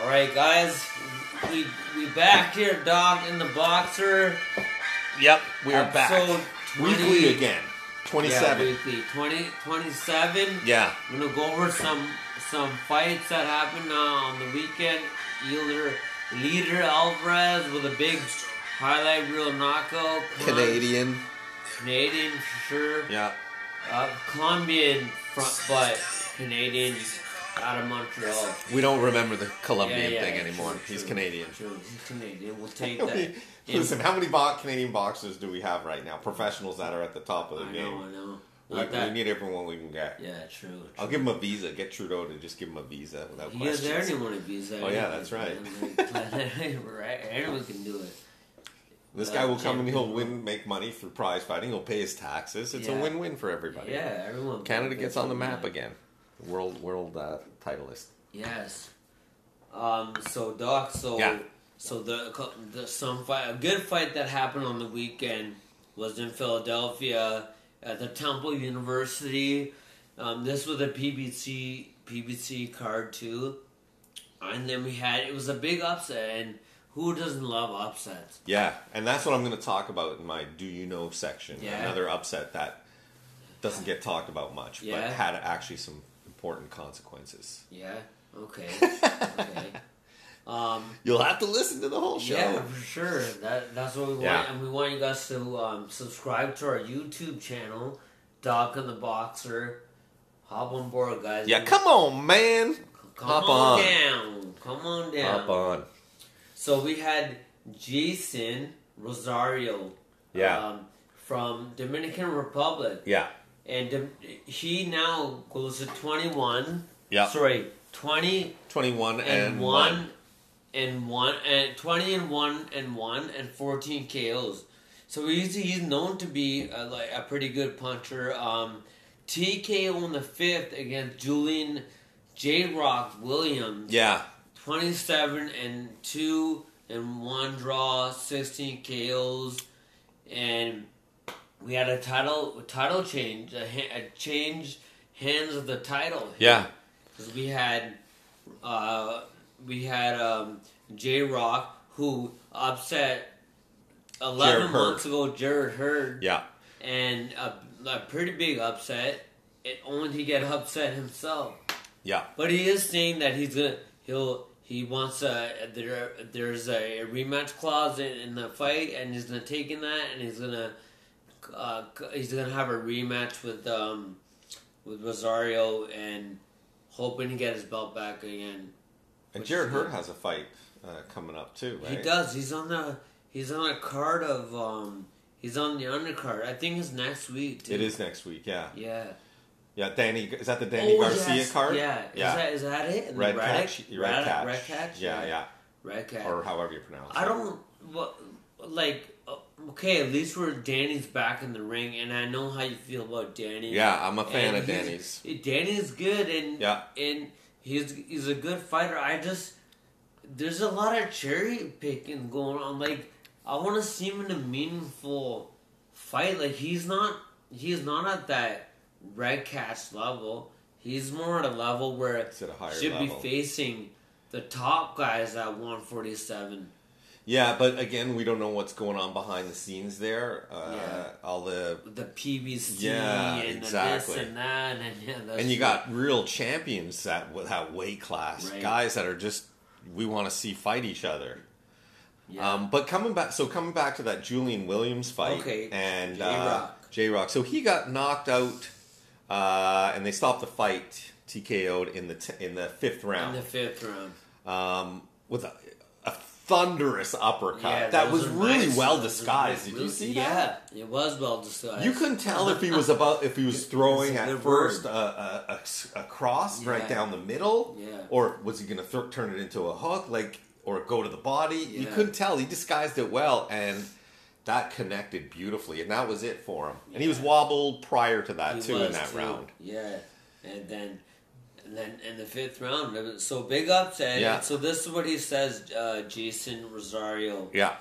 All right, guys, we we back here, dog in the boxer. Yep, we are back. Episode 20 Weekly again. 27. Yeah, 27. weekly 20, 27. Yeah. I'm gonna go over some some fights that happened uh, on the weekend. Either Leader Alvarez with a big highlight reel knockout. Con- Canadian. Canadian for sure. Yeah. Uh, Colombian front butt. Canadian out of Montreal. We don't remember the Colombian Yeah, yeah, thing true, anymore. true, He's Canadian. True, he's Canadian. We'll take that. Listen, how many bo- Canadian boxers do we have right now? Professionals that are at the top of the I game. know, I know. We, we need everyone we can get. Yeah, true. true. I'll give him a visa. Get Trudeau to just give him a visa without He questions. has anyone to visa. Oh, yeah, that's right. right. Anyone can do it. This Uh, guy will come and he'll win, make money through prize fighting. He'll pay his taxes. It's Yeah. a win-win for everybody. Yeah, everyone. Canada gets on the map again. World world uh, titleist. Yes. Um. So Doc. So Yeah. so the the some fight a good fight that happened on the weekend was in Philadelphia at the Temple University. Um, this was a PBC PBC card too, and then we had it was a big upset and. Who doesn't love upsets? Yeah, and that's what I'm going to talk about in my "Do You Know" section. Yeah. Another upset that doesn't get talked about much, Yeah. but had actually some important consequences. Yeah. Okay. okay. Um, You'll have to listen to the whole show. Yeah, for sure. That that's what we want, Yeah. and we want you guys to um, subscribe to our YouTube channel, Doc and the Boxer. Hop on board, guys. Yeah, come on, man. Come hop on, on. down. Come on down. Hop on. So we had Jeison Rosario. Yeah. Um, from Dominican Republic, Yeah. And he now goes to twenty one. Yeah. Sorry, twenty 21 and, and, one, one. and one and twenty and one and one and fourteen KOs. So he's he's known to be a, like a pretty good puncher. Um, TKO in the fifth against Julian J Rock Williams. Yeah. Twenty seven and two and one draw, sixteen KOs, and we had a title title change, a, a change hands of the title. Yeah. Because we had, uh, we had um, J Rock who upset eleven months ago Jarrett Hurd, Yeah. and a, a pretty big upset. It only to get upset himself, Yeah. but he is saying that he's gonna he'll he wants a there there's a rematch clause in, in the fight, and he's gonna take in that, and he's gonna uh, he's gonna have a rematch with um with Rosario and hoping to get his belt back again. And Jarrett Hurd has a fight uh, coming up too, right? He does. He's on the he's on a card of um he's on the undercard. I think it's next week. Too. It is next week, yeah. Yeah. Yeah, Danny, is that the Danny Oh, Garcia yes. card? Yeah. Yeah. Is that is that it? And Redkach, red catch, Redkach. Yeah, yeah, Redkach. or however you pronounce I it. don't what like. Okay, at least we're Danny's back in the ring, and I know how you feel about Danny. Yeah, I'm a fan And of Danny's. Eh, Danny's good, and Yeah. and he's he's a good fighter. I just there's a lot of cherry picking going on. Like I want to see him in a meaningful fight. Like he's not he's not at that Redkach level. He's more at a level where It's at a higher should level. be facing the top guys at 147. Yeah, but again, we don't know what's going on behind the scenes there. Uh, Yeah. All the The PBC Yeah, and exactly. the this and that, and yeah, and you got real champions at with that weight class, Right. guys that are just we want to see fight each other. yeah. Um, but coming back, so coming back to that Julian Williams fight, Okay, and J-Rock. J Rock. So he got knocked out, uh, and they stopped the fight, TKO'd in the t- in the fifth round. in the fifth round. um, with a thunderous uppercut Yeah, that was really nice. well disguised. Did you see yeah, that? it was well disguised. You couldn't tell if he was about if he was throwing at first a, a, a cross right down the middle, Yeah. or was he going to th- turn it into a hook, like or go to the body? You couldn't tell. He disguised it well, and that connected beautifully, and that was it for him. And he was wobbled prior to that He too in that too. round. Yeah, and then and then in the fifth round, so big upset. Yeah. So this is what he says, uh, Jeison Rosario. Yeah,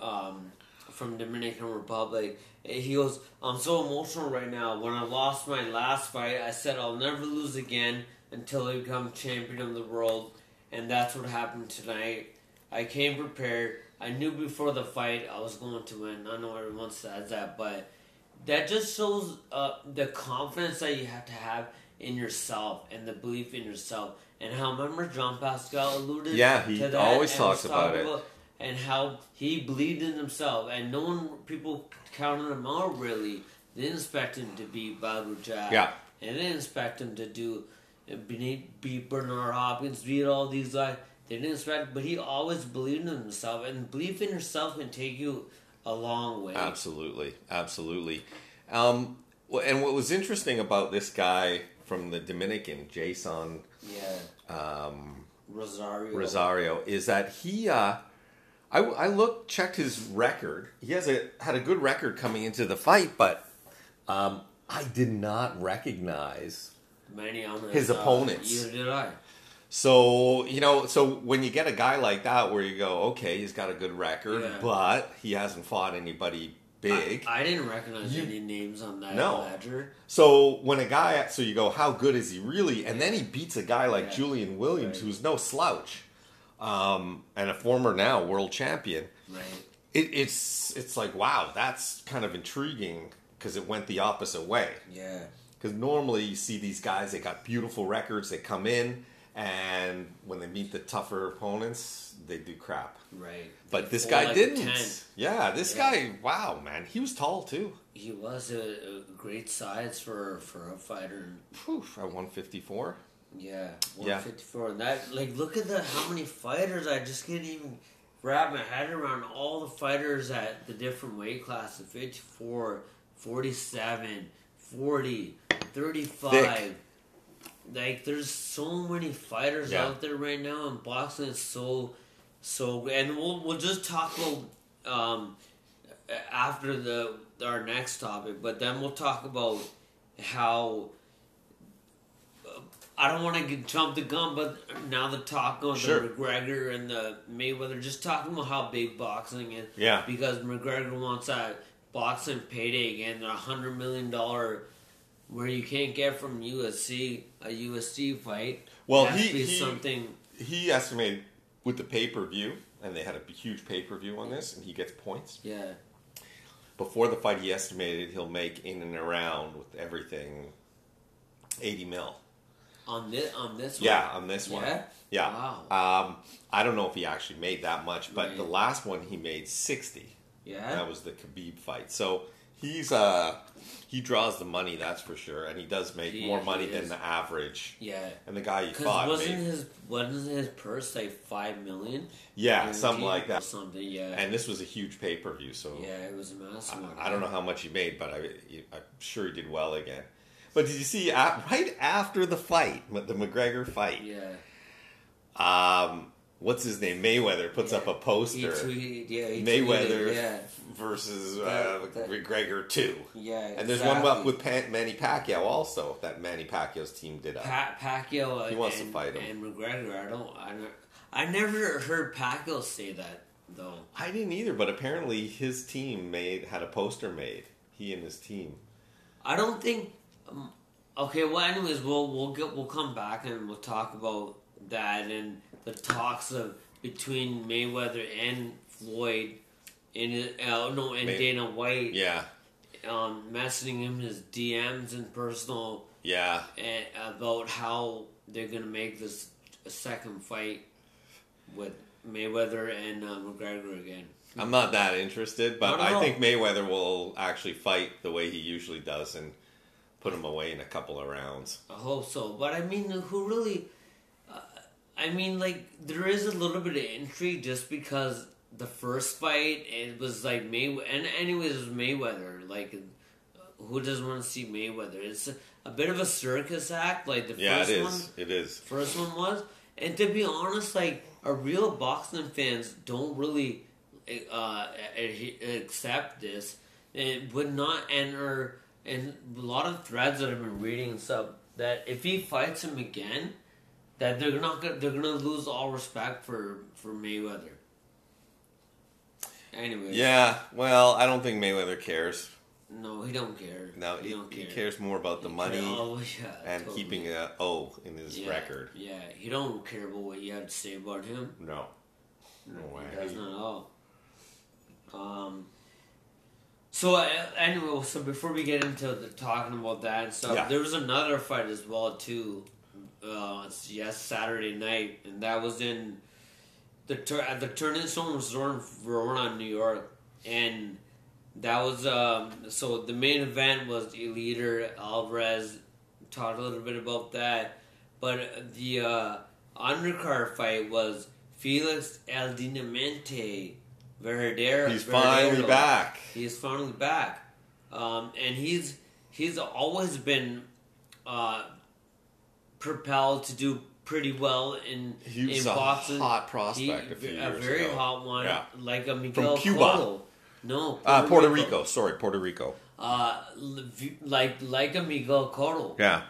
um, from Dominican Republic. He goes, I'm so emotional right now. When I lost my last fight, I said I'll never lose again until I become champion of the world. and that's what happened tonight. I came prepared. I knew before the fight I was going to win. I know everyone says that, but that just shows uh, the confidence that you have to have in yourself and the belief in yourself. And how remember Jean Pascal alluded Yeah, he to that always talks about it. and how he believed in himself, and no one people counted him out really. They didn't expect him to beat Badou Jack. Yeah. and they didn't expect him to do beat, beat Bernard Hopkins, beat all these guys. They didn't expect, but he always believed in himself, and belief in yourself can take you a long way. Absolutely, absolutely. Um, and what was interesting about this guy from the Dominican, Jeison Yeah, um, Rosario. Rosario, is that he? Uh, I, I looked, checked his record. He has a had a good record coming into the fight, but um, I did not recognize. Many on His uh, opponents. Either did I. So you know, so when you get a guy like that, where you go, okay, he's got a good record, Yeah. but he hasn't fought anybody big. I, I didn't recognize You- any names on that No. ledger. So when a guy, so you go, how good is he really? And then he beats a guy like Yeah. Julian Williams, Right. who's no slouch, um, and a former now world champion. Right. It, it's it's like wow, that's kind of intriguing because it went the opposite way. Yeah. Because normally you see these guys, they got beautiful records, they come in, and when they meet the tougher opponents, they do crap. Right. But They this guy like didn't. Yeah, this Yeah. guy, wow, man, he was tall too. He was a, a great size for for a fighter. Poof, at 154. Yeah, Yeah. 154. And that, like, look at the how many fighters. I just can't even wrap my head around all the fighters at the different weight classes 54, 47, 40, 35. Thick. Like, there's so many fighters Yeah. out there right now, and boxing is so, so. And we'll, we'll just talk about, um, after the our next topic, but then we'll talk about how I don't want to jump the gun, but now the talk on Sure. the McGregor and the Mayweather, just talking about how big boxing is. Yeah. Because McGregor wants that boxing payday again, a hundred million dollar, where you can't get from UFC a UFC fight. Well, he- he- something. He estimated with the pay per view, and they had a huge pay per view on this, and he gets points. Yeah, Before the fight, he estimated he'll make in and around with everything 80 mil. on this on this one. Yeah, on this one. Yeah? Yeah. Wow. Um, I don't know if he actually made that much, but Right. the last one he made 60. Yeah. That was the Khabib fight. So he's uh he draws the money, that's for sure, and he does make He- more money than the average. yeah. And the guy you Because fought wasn't made, his wasn't his purse like five million? yeah, something like that. Something, yeah. And this was a huge pay per view, so yeah, it was a massive one. I, I don't know how much he made, but I, I'm sure he did well again. But did you see right after the fight, the McGregor fight? Yeah. Um, what's his name? Mayweather puts Yeah. up a He poster. tweeted, yeah, he Mayweather tweeted, yeah, versus uh, That- that- McGregor two. yeah. And there's exactly. one up with Pan- Manny Pacquiao also. That Manny Pacquiao's team did up. pa- Pacquiao. He wants to fight him. And McGregor, I don't, I don't, I never heard Pacquiao say that though. I didn't either, but apparently his team made had a poster made. He and his team. I don't think. Um, okay, well, anyways, we'll we'll get we'll come back and we'll talk about that and the talks of between Mayweather and Floyd. And uh, no, and May- Dana White, Yeah, um, messaging him his DMs and personal yeah. and about how they're gonna make this a second fight with Mayweather and uh, McGregor again. I'm not that interested, but I think Mayweather will actually fight the way he usually does and put him away in a couple of rounds. I hope so, but I mean, who really? Uh, I mean, like there is a little bit of intrigue just because the first fight it was like May and anyways it was Mayweather. Like, who doesn't want to see Mayweather? It's a, a bit of a circus act. Like the Yeah, first it is. one. It is. First one was, and to be honest, like our real boxing fans don't really uh, accept this. It would not enter, and a lot of threads that I've been reading and stuff that if he fights him again, that they're not gonna they're gonna lose all respect for for Mayweather. Anyway, Yeah, well, I don't think Mayweather cares. No, he don't care. No, he, he, don't he care. cares more about the money Oh, yeah, and totally. keeping a O in his yeah, record. Yeah, he don't care about what you have to say about him. No. No way. He does not at all. Um. So uh, anyway, so before we get into the talking about that and stuff, Yeah. there was another fight as well too. Uh, it's yes Saturday night, and that was in the tur- at the Turning Stone Resort in Verona, New York, and that was um. So the main event was Eleider Alvarez. Talked a little bit about that, but the uh, undercard fight was Felix El Diamante Verdejo. He's finally back. He's finally back, um, and he's he's always been uh, propelled to do pretty well in He was in a boxing. hot prospect He- a few a years very ago. hot one, Yeah. like a Miguel Cuba. Cotto. No, Uh, Puerto Rico. Sorry, Puerto Rico. Uh, like like a Miguel Cotto. Yeah.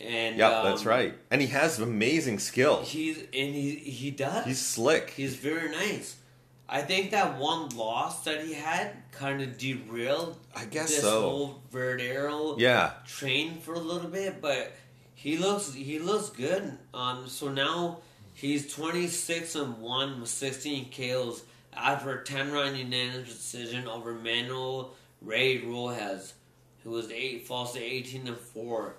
and Yeah, um, that's right. And he has amazing skill. He's and he he does. He's slick. He's very nice. I think that one loss that he had kind of derailed. I guess this so. whole Verdejo Yeah. train for a little bit, but he looks he looks good. Um, so now he's twenty six and one with sixteen kills after a ten round unanimous decision over Manuel Rey Rojas, who was eight falls to eighteen and four,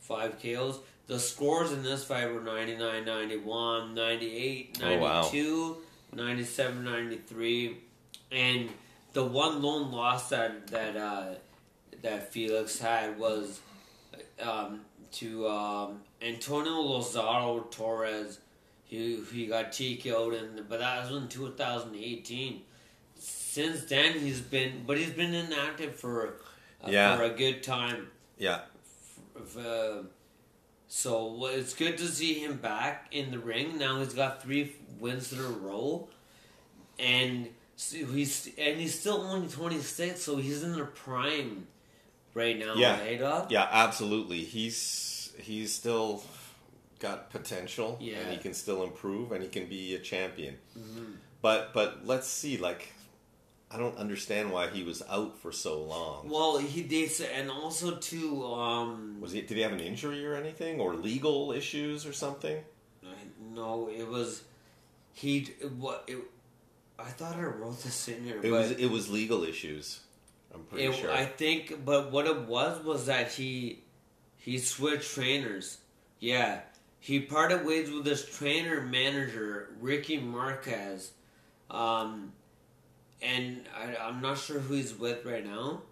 five kills. The scores in this fight were 99 91, 98 Oh, wow. 92, 97 93. And the one lone loss that that uh, that Felix had was um, to um, Antonio Lozada Torres. He he got TKO'd, in, but that was in 2018. Since then, he's been, but he's been inactive for uh, Yeah. for a good time. Yeah. F- uh, so well, it's good to see him back in the ring. Now he's got three wins in a row, and so he's and he's still only twenty six, so he's in the prime right now. Yeah. Yeah, absolutely. He's he's still got potential Yeah. and he can still improve and he can be a champion. Mhm. But but let's see like I don't understand why he was out for so long. Well, he did, and also too. Um, Was he did he have an injury or anything or legal issues or something? no, it was he. What it, I thought I wrote this in here, It was it was legal issues. I'm pretty It, sure. I think, but what it was was that he he switched trainers. Yeah, he parted ways with his trainer manager Ricky Marquez, um, and I, I'm not sure who he's with right now.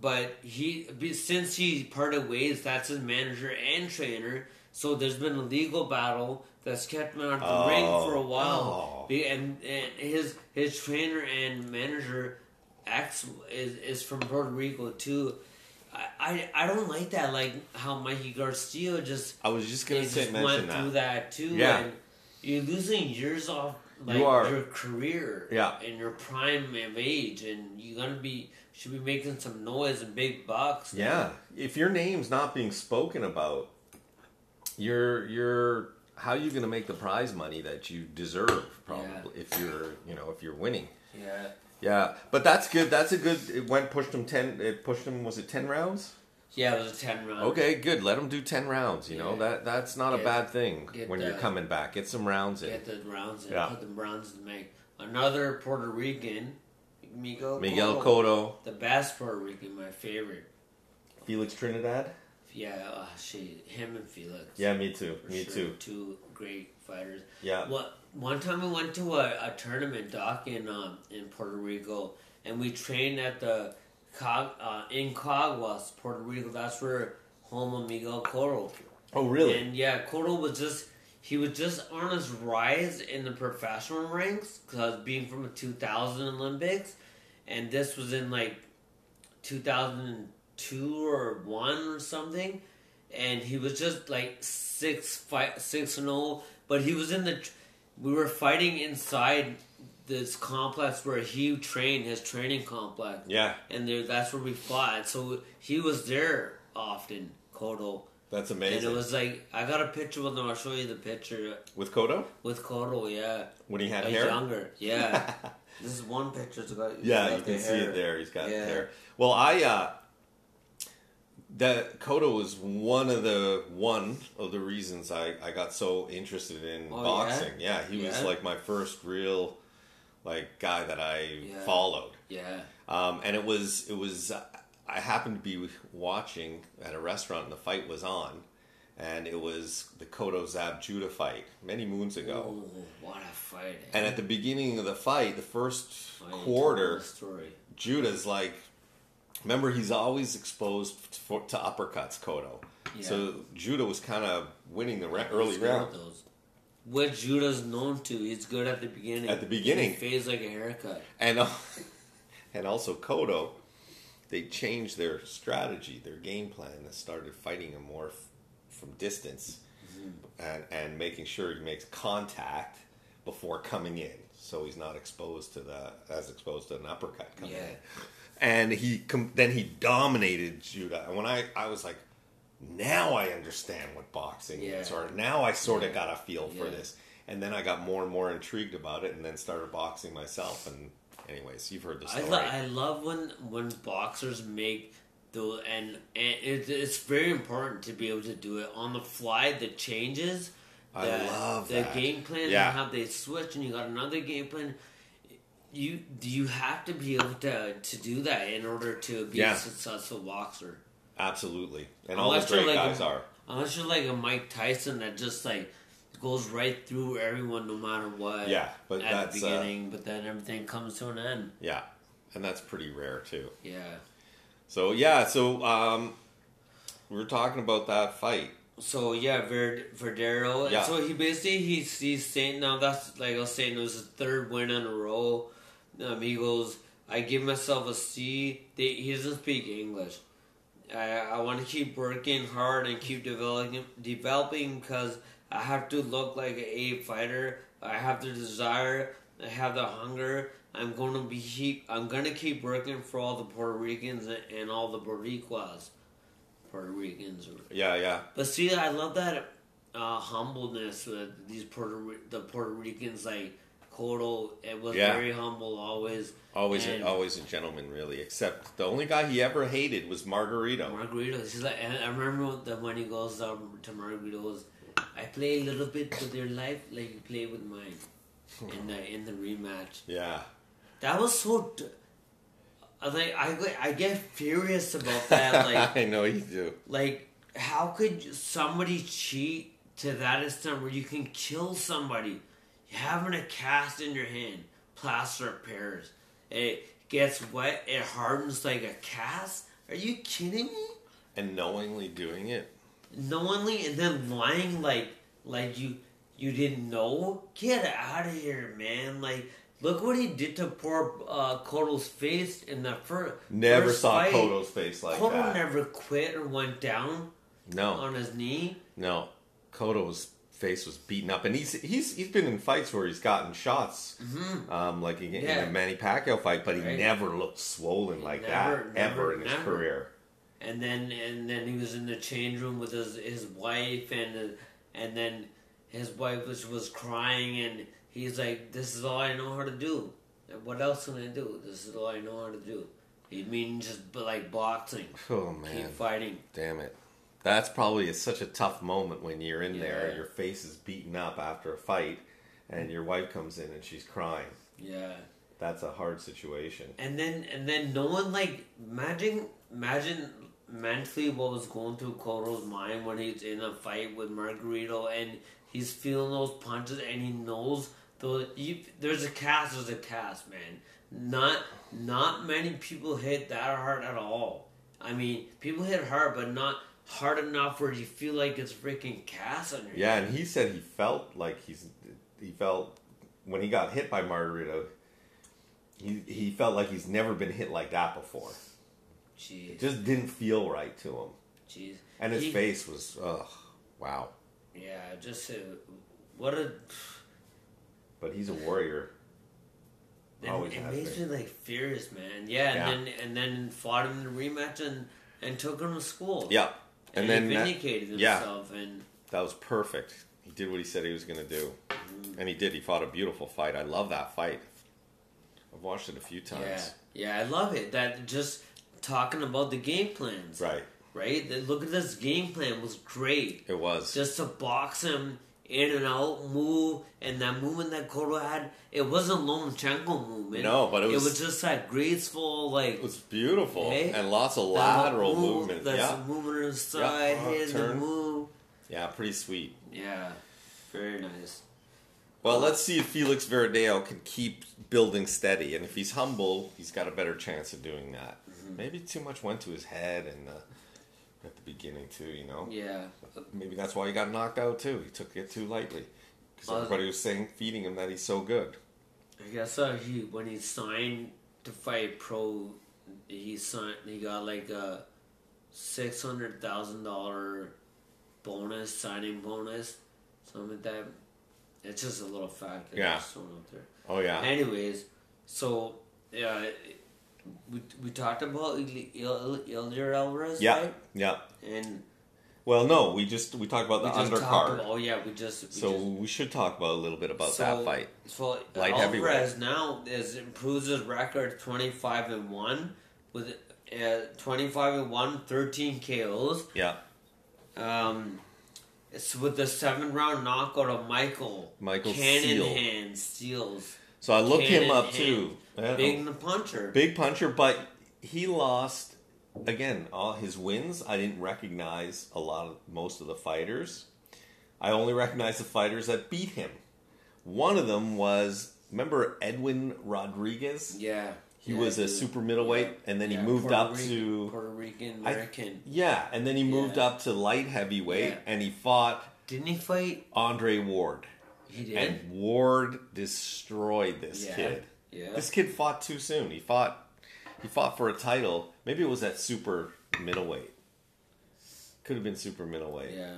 But he since he parted ways, that's his manager and trainer. So there's been a legal battle that's kept him out of the ring for a while. Oh. And, and his his trainer and manager X is is from Puerto Rico too. I, I, I don't like that. Like how Mikey Garcia just I was just gonna say just went through that. that too. Yeah. And you're losing years off like You are. your career. Yeah. In your prime of age, and you're gonna be should be making some noise and big bucks. Yeah, if your name's not being spoken about, you're you're how are you going to make the prize money that you deserve? Probably if you're you know if you're winning. Yeah. Yeah, but that's good. That's a good. It went pushed him ten. It pushed him. Was it ten rounds? Yeah, it was a ten round. Okay, good. Let him do ten rounds. You know that that's not a bad thing get when you're coming back. Get some rounds in. Get the rounds in. Yeah. Put the rounds in the make. Another Puerto Rican, Miguel. Miguel Cotto. The best Puerto Rican, my favorite. Felix Trinidad. Yeah, uh, she, him and Felix. Yeah, me too. Me sure. too. Two great fighters. Yeah. What one time we went to a, a tournament doc in um, in Puerto Rico, and we trained at the Cog, uh, in Caguas, Puerto Rico. That's where home of Miguel Cotto. Oh, really? And yeah, Cotto was just he was just on his rise in the professional ranks because being from the 2000 Olympics, and this was in like 2002 or one or something, and he was just like six fight six and zero. But he was in the we were fighting inside this complex where he trained his training complex yeah. and there that's where we fought. So he was there often, Cotto. That's amazing. And it was like I got a picture with him. I'll show you the picture With Cotto with Cotto. Yeah, when he had like hair. younger. Yeah, this is one picture. Got, Yeah, got you can see hair. it there. He's got Yeah. hair. Well, I uh that Cotto was one of the one of the reasons I, I got so interested in Oh, boxing. Yeah, he was like my first real like guy that I Yeah. followed. Yeah, Um, and it was it was I happened to be watching at a restaurant and the fight was on, and it was the Cotto Zab Judah fight many moons ago. Ooh, what a fight! eh? And at the beginning of the fight, the first quarter. Judah's like, remember he's always exposed for, to uppercuts, Cotto. Yeah. So Judah was kind of winning the ra- early round. those. What Judah's known to, he's good at the beginning. At the beginning. he fades like a haircut. And uh, and also Cotto, they changed their strategy, their game plan, and started fighting him more f- from distance, and and making sure he makes contact before coming in, so he's not exposed to the as exposed to an uppercut coming Yeah. in. And he com- then he dominated Judah, and when I I was like. Now I understand what boxing is, or now I sort of Yeah. got a feel for Yeah. this. And then I got more and more intrigued about it, and then started boxing myself. And anyways, you've heard the I, story. lo- I love when when boxers make the and, and it, it's very important to be able to do it on the fly. The changes, I the, love the that. game plan. Yeah. and how they switch, and you got another game plan. You you have to be able to to do that in order to be Yeah. a successful boxer. Absolutely, and all the Unless great like guys a- are. Unless you're like a Mike Tyson that just like goes right through everyone no matter what. Yeah, but at that's the uh, beginning, but then everything comes to an end. yeah, and that's pretty rare too. Yeah. So yeah, so um, we were talking about that fight. So yeah, Verd- Verdejo. Yeah. So he basically he's he's saying now that's like I was saying it was his third win in a row. Um, he goes, I give myself a C. They, he doesn't speak English. I I want to keep working hard and keep developing developing because I have to look like an A fighter. I have the desire. I have the hunger. I'm going to be keep. I'm going to keep working for all the Puerto Ricans and, and all the Boricuas. Puerto Ricans. Yeah, yeah, But see, I love that uh, humbleness with these Puerto the Puerto Ricans. Like Cotto, it was Yeah. very humble always. always, And- a, always a gentleman, really. Except the only guy he ever hated was Margarito. Margarito, she's like, and I remember that when he goes um, to Margarito, goes, I play a little bit with your life like you play with mine in the in the rematch. yeah, That was so. D- I like I I get furious about that. Like I know you do. like how could somebody cheat to that extent where you can kill somebody having a cast in your hand plaster of paris it gets wet it hardens like a cast are you kidding me And knowingly doing it. knowingly and then lying like like you you didn't know get out of here man like look what he did to poor uh Cotto's face in the fir- Never first saw fight. Cotto's face like Cotto that. never quit or went down no, on his knee no. Cotto's face was beaten up, and he's he's he's been in fights where he's gotten shots, um, like in, in Yeah. a Manny Pacquiao fight, but he Right. never looked swollen like Never, that never, ever in his career. and then and then he was in the change room with his his wife and and then his wife was was crying and he's like this is all I know how to do. What else can I do? This is all I know how to do. He means just like boxing. Oh keep man, fighting. Damn it! That's probably a, such a tough moment when you're in there, your face is beaten up after a fight, and your wife comes in and she's crying. yeah That's a hard situation. and then and then no one like imagine imagine mentally what was going through Cotto's mind when he's in a fight with Margarito and he's feeling those punches and he knows you, there's a cast there's a cast man not not many people hit that hard at all I mean people hit hard but not hard enough where you feel like it's freaking cast on your Yeah, and he said he felt like he's he felt when he got hit by Margarito, he he felt like he's never been hit like that before. jeez It just didn't feel right to him, jeez and his He- face was ugh, wow. yeah just uh, what a But he's a warrior. Always it makes been. me like furious, man. Yeah, Yeah. and then and then fought him in the rematch and and took him to school. Yeah, and, And then he that- vindicated yeah. himself, and That was perfect. He did what he said he was going to do, Mm-hmm. and he did. He fought a beautiful fight. I love that fight. I've watched it a few times. yeah, yeah, I love it. That just talking about the game plans, Right. right? That- Look at this game plan was great. It was. Just to box him in and out, move, and that movement that Cotto had, it wasn't Lomachenko movement. No, but it was- it was just that graceful, like it was beautiful Hey, and lots of lateral move, movement. That's Yeah. the movement on the side, uh, the move. Yeah, pretty sweet. Yeah, very nice. Well, let's see if Felix Verdejo can keep building steady, and if he's humble, he's got a better chance of doing that. Mm-hmm. Maybe too much went to his head and uh, at the beginning too. You know, Yeah, maybe that's why he got knocked out too. He took it too lightly because Uh, everybody was saying, feeding him that he's so good. I guess uh, he when he signed to fight pro, he signed. He got like a six hundred thousand dollar bonus signing bonus, something like that. It's just a little fact that Yeah. thrown out there. Oh yeah, Anyways, so yeah, we we talked about Eleider Alvarez, yeah, right? yeah. And Well, no, we just we talked about the undercard, about. Oh yeah, we just we so just, we should talk about a little bit about So- that fight. So Eleider Alvarez now is improves his record twenty five and one with uh, 25 and 1, 13 KOs. Yeah, Um, it's with the seven round knockout of Michael. Michael Cannon Seal. hand steals. so I looked him up hand. too. Yeah. Big in the puncher. Big puncher, but he lost again. All his wins, I didn't recognize a lot of most of the fighters. I only recognized the fighters that beat him. One of them was remember Edwin Rodriguez. Yeah. He yeah, was a dude. super middleweight, and then Yeah, he moved Puerto up Rican- to Puerto Rican I- American. yeah, and then he moved up to light heavyweight, Yeah. and he fought Didn't he fight? Andre Ward, He did. and Ward destroyed this Yeah. kid. Yeah. This kid fought too soon. He fought he fought for a title. Maybe it was at super middleweight. Could have been super middleweight. yeah.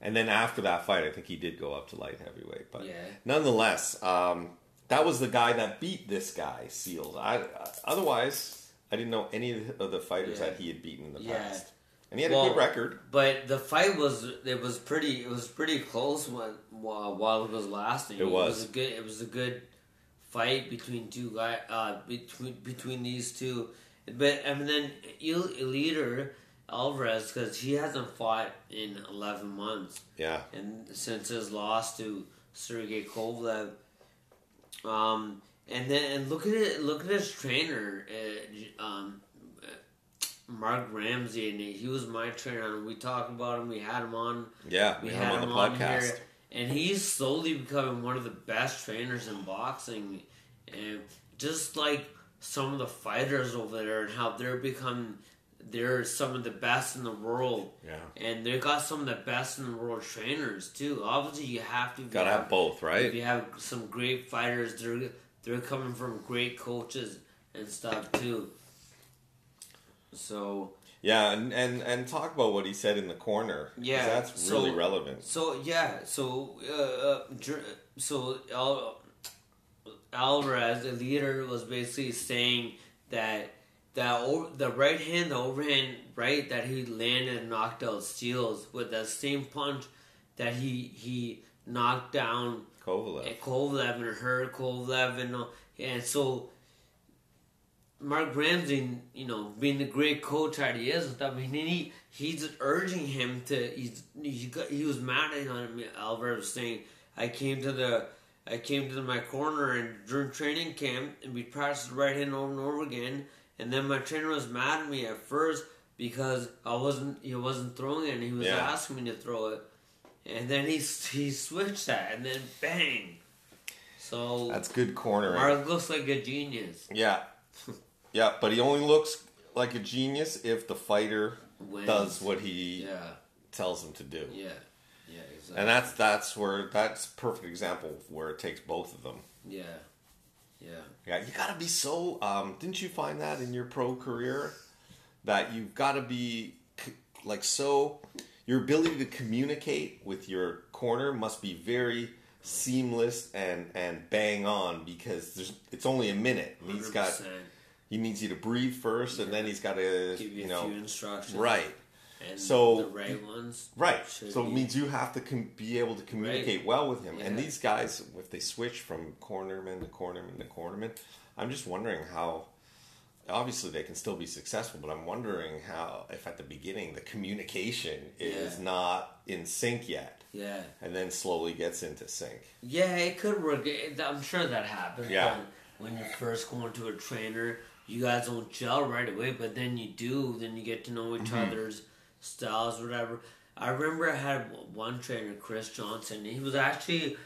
And then after that fight, I think he did go up to light heavyweight. But Yeah. nonetheless, um, that was the guy that beat this guy, Seals. I, uh, otherwise, I didn't know any of the fighters Yeah. that he had beaten in the Yeah. past. And he had Well, a good record. But the fight was it was pretty it was pretty close when while, while it was lasting. It was. a good it was a good fight between two guy uh between between these two. But and then Il Eleider Alvarez because he hasn't fought in eleven months Yeah. and since his loss to Sergey Kovalev. Um, and then and look at it. Look at his trainer, uh, um, uh, Marc Ramsay, and he was my trainer. And we talked about him. We had him on. Yeah. We We had him him on on the podcast. here, and he's slowly becoming one of the best trainers in boxing. And just like some of the fighters over there, and how they're becoming, they're some of the best in the world Yeah. and they got some of the best in the world trainers too. Obviously, you have to Gotta you have both, right? If you have some great fighters, they're they're coming from great coaches and stuff too. So Yeah, and, and, and talk about what he said in the corner. Yeah, That's so- really relevant. so yeah, so uh, uh, so Al- Alvarez, the leader, was basically saying that that o- the right hand, the overhand right that he landed and knocked out Seals with that same punch that he he knocked down Kovalev. Kovalev and hurt Kovalev and and so Marc Ramsay, you know, being the great coach that he is and stuff, I mean, he he's urging him to. He's he, got, he was mad at him. Alvarez was saying, "I came to the." I came to my corner and during training camp and we practiced right hand over and over again and then my trainer was mad at me at first because I wasn't he wasn't throwing it and he was Yeah. asking me to throw it and then he he switched that and then bang so That's good cornering. Mark looks like a genius. Yeah. Yeah, but he only looks like a genius if the fighter Wins. does what he Yeah, tells him to do. yeah, yeah, exactly. And that's that's where that's a perfect example where it takes both of them. yeah, yeah, Yeah, you got to be so. Um, didn't you find that in your pro career that you've got to be like so? Your ability to communicate with your corner must be very seamless and and bang on because there's it's only a minute he's got 100%. He needs you to breathe first and then he's got to give you, you a know few instructions. right and So- the right ones. Right. So it means you have to com- be able to communicate well with him. And these guys, if they switch from cornerman to cornerman to cornerman, I'm just wondering how. Obviously, they can still be successful, but I'm wondering how, if at the beginning the communication is Yeah. not in sync yet, Yeah. and then slowly gets into sync. Yeah, it could work. I'm sure that happens. Yeah. When, when you're first going to a trainer, you guys don't gel right away, but then you do. Then you get to know each Mm-hmm. other's styles, whatever. I remember I had one trainer, Chris Johnson. He was actually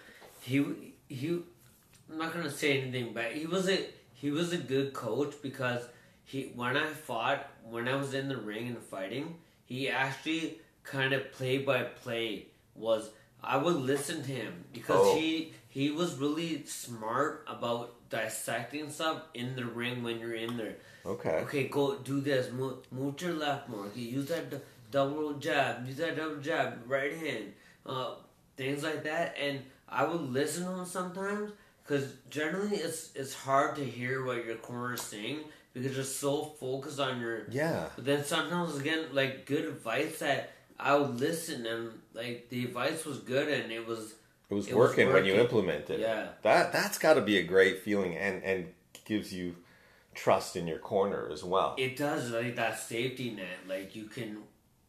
he he. I'm not gonna say anything, but he was a he was a good coach because he when I fought when I was in the ring and fighting, he actually kind of play by play was I would listen to him because Oh. he he was really smart about dissecting stuff in the ring when you're in there. Okay. Okay, go do this. Move, move to your left more. Okay, use that d- double jab. Use that double jab. Right hand. Uh, things like that. And I would listen to him sometimes because generally it's it's hard to hear what your corner is saying because you're so focused on your. Yeah. But then sometimes again, like good advice that I would listen and like the advice was good and it was It was It was working when you working. implement it. Yeah. That that's got to be a great feeling, and and gives you trust in your corner as well. It does like that safety net. Like you can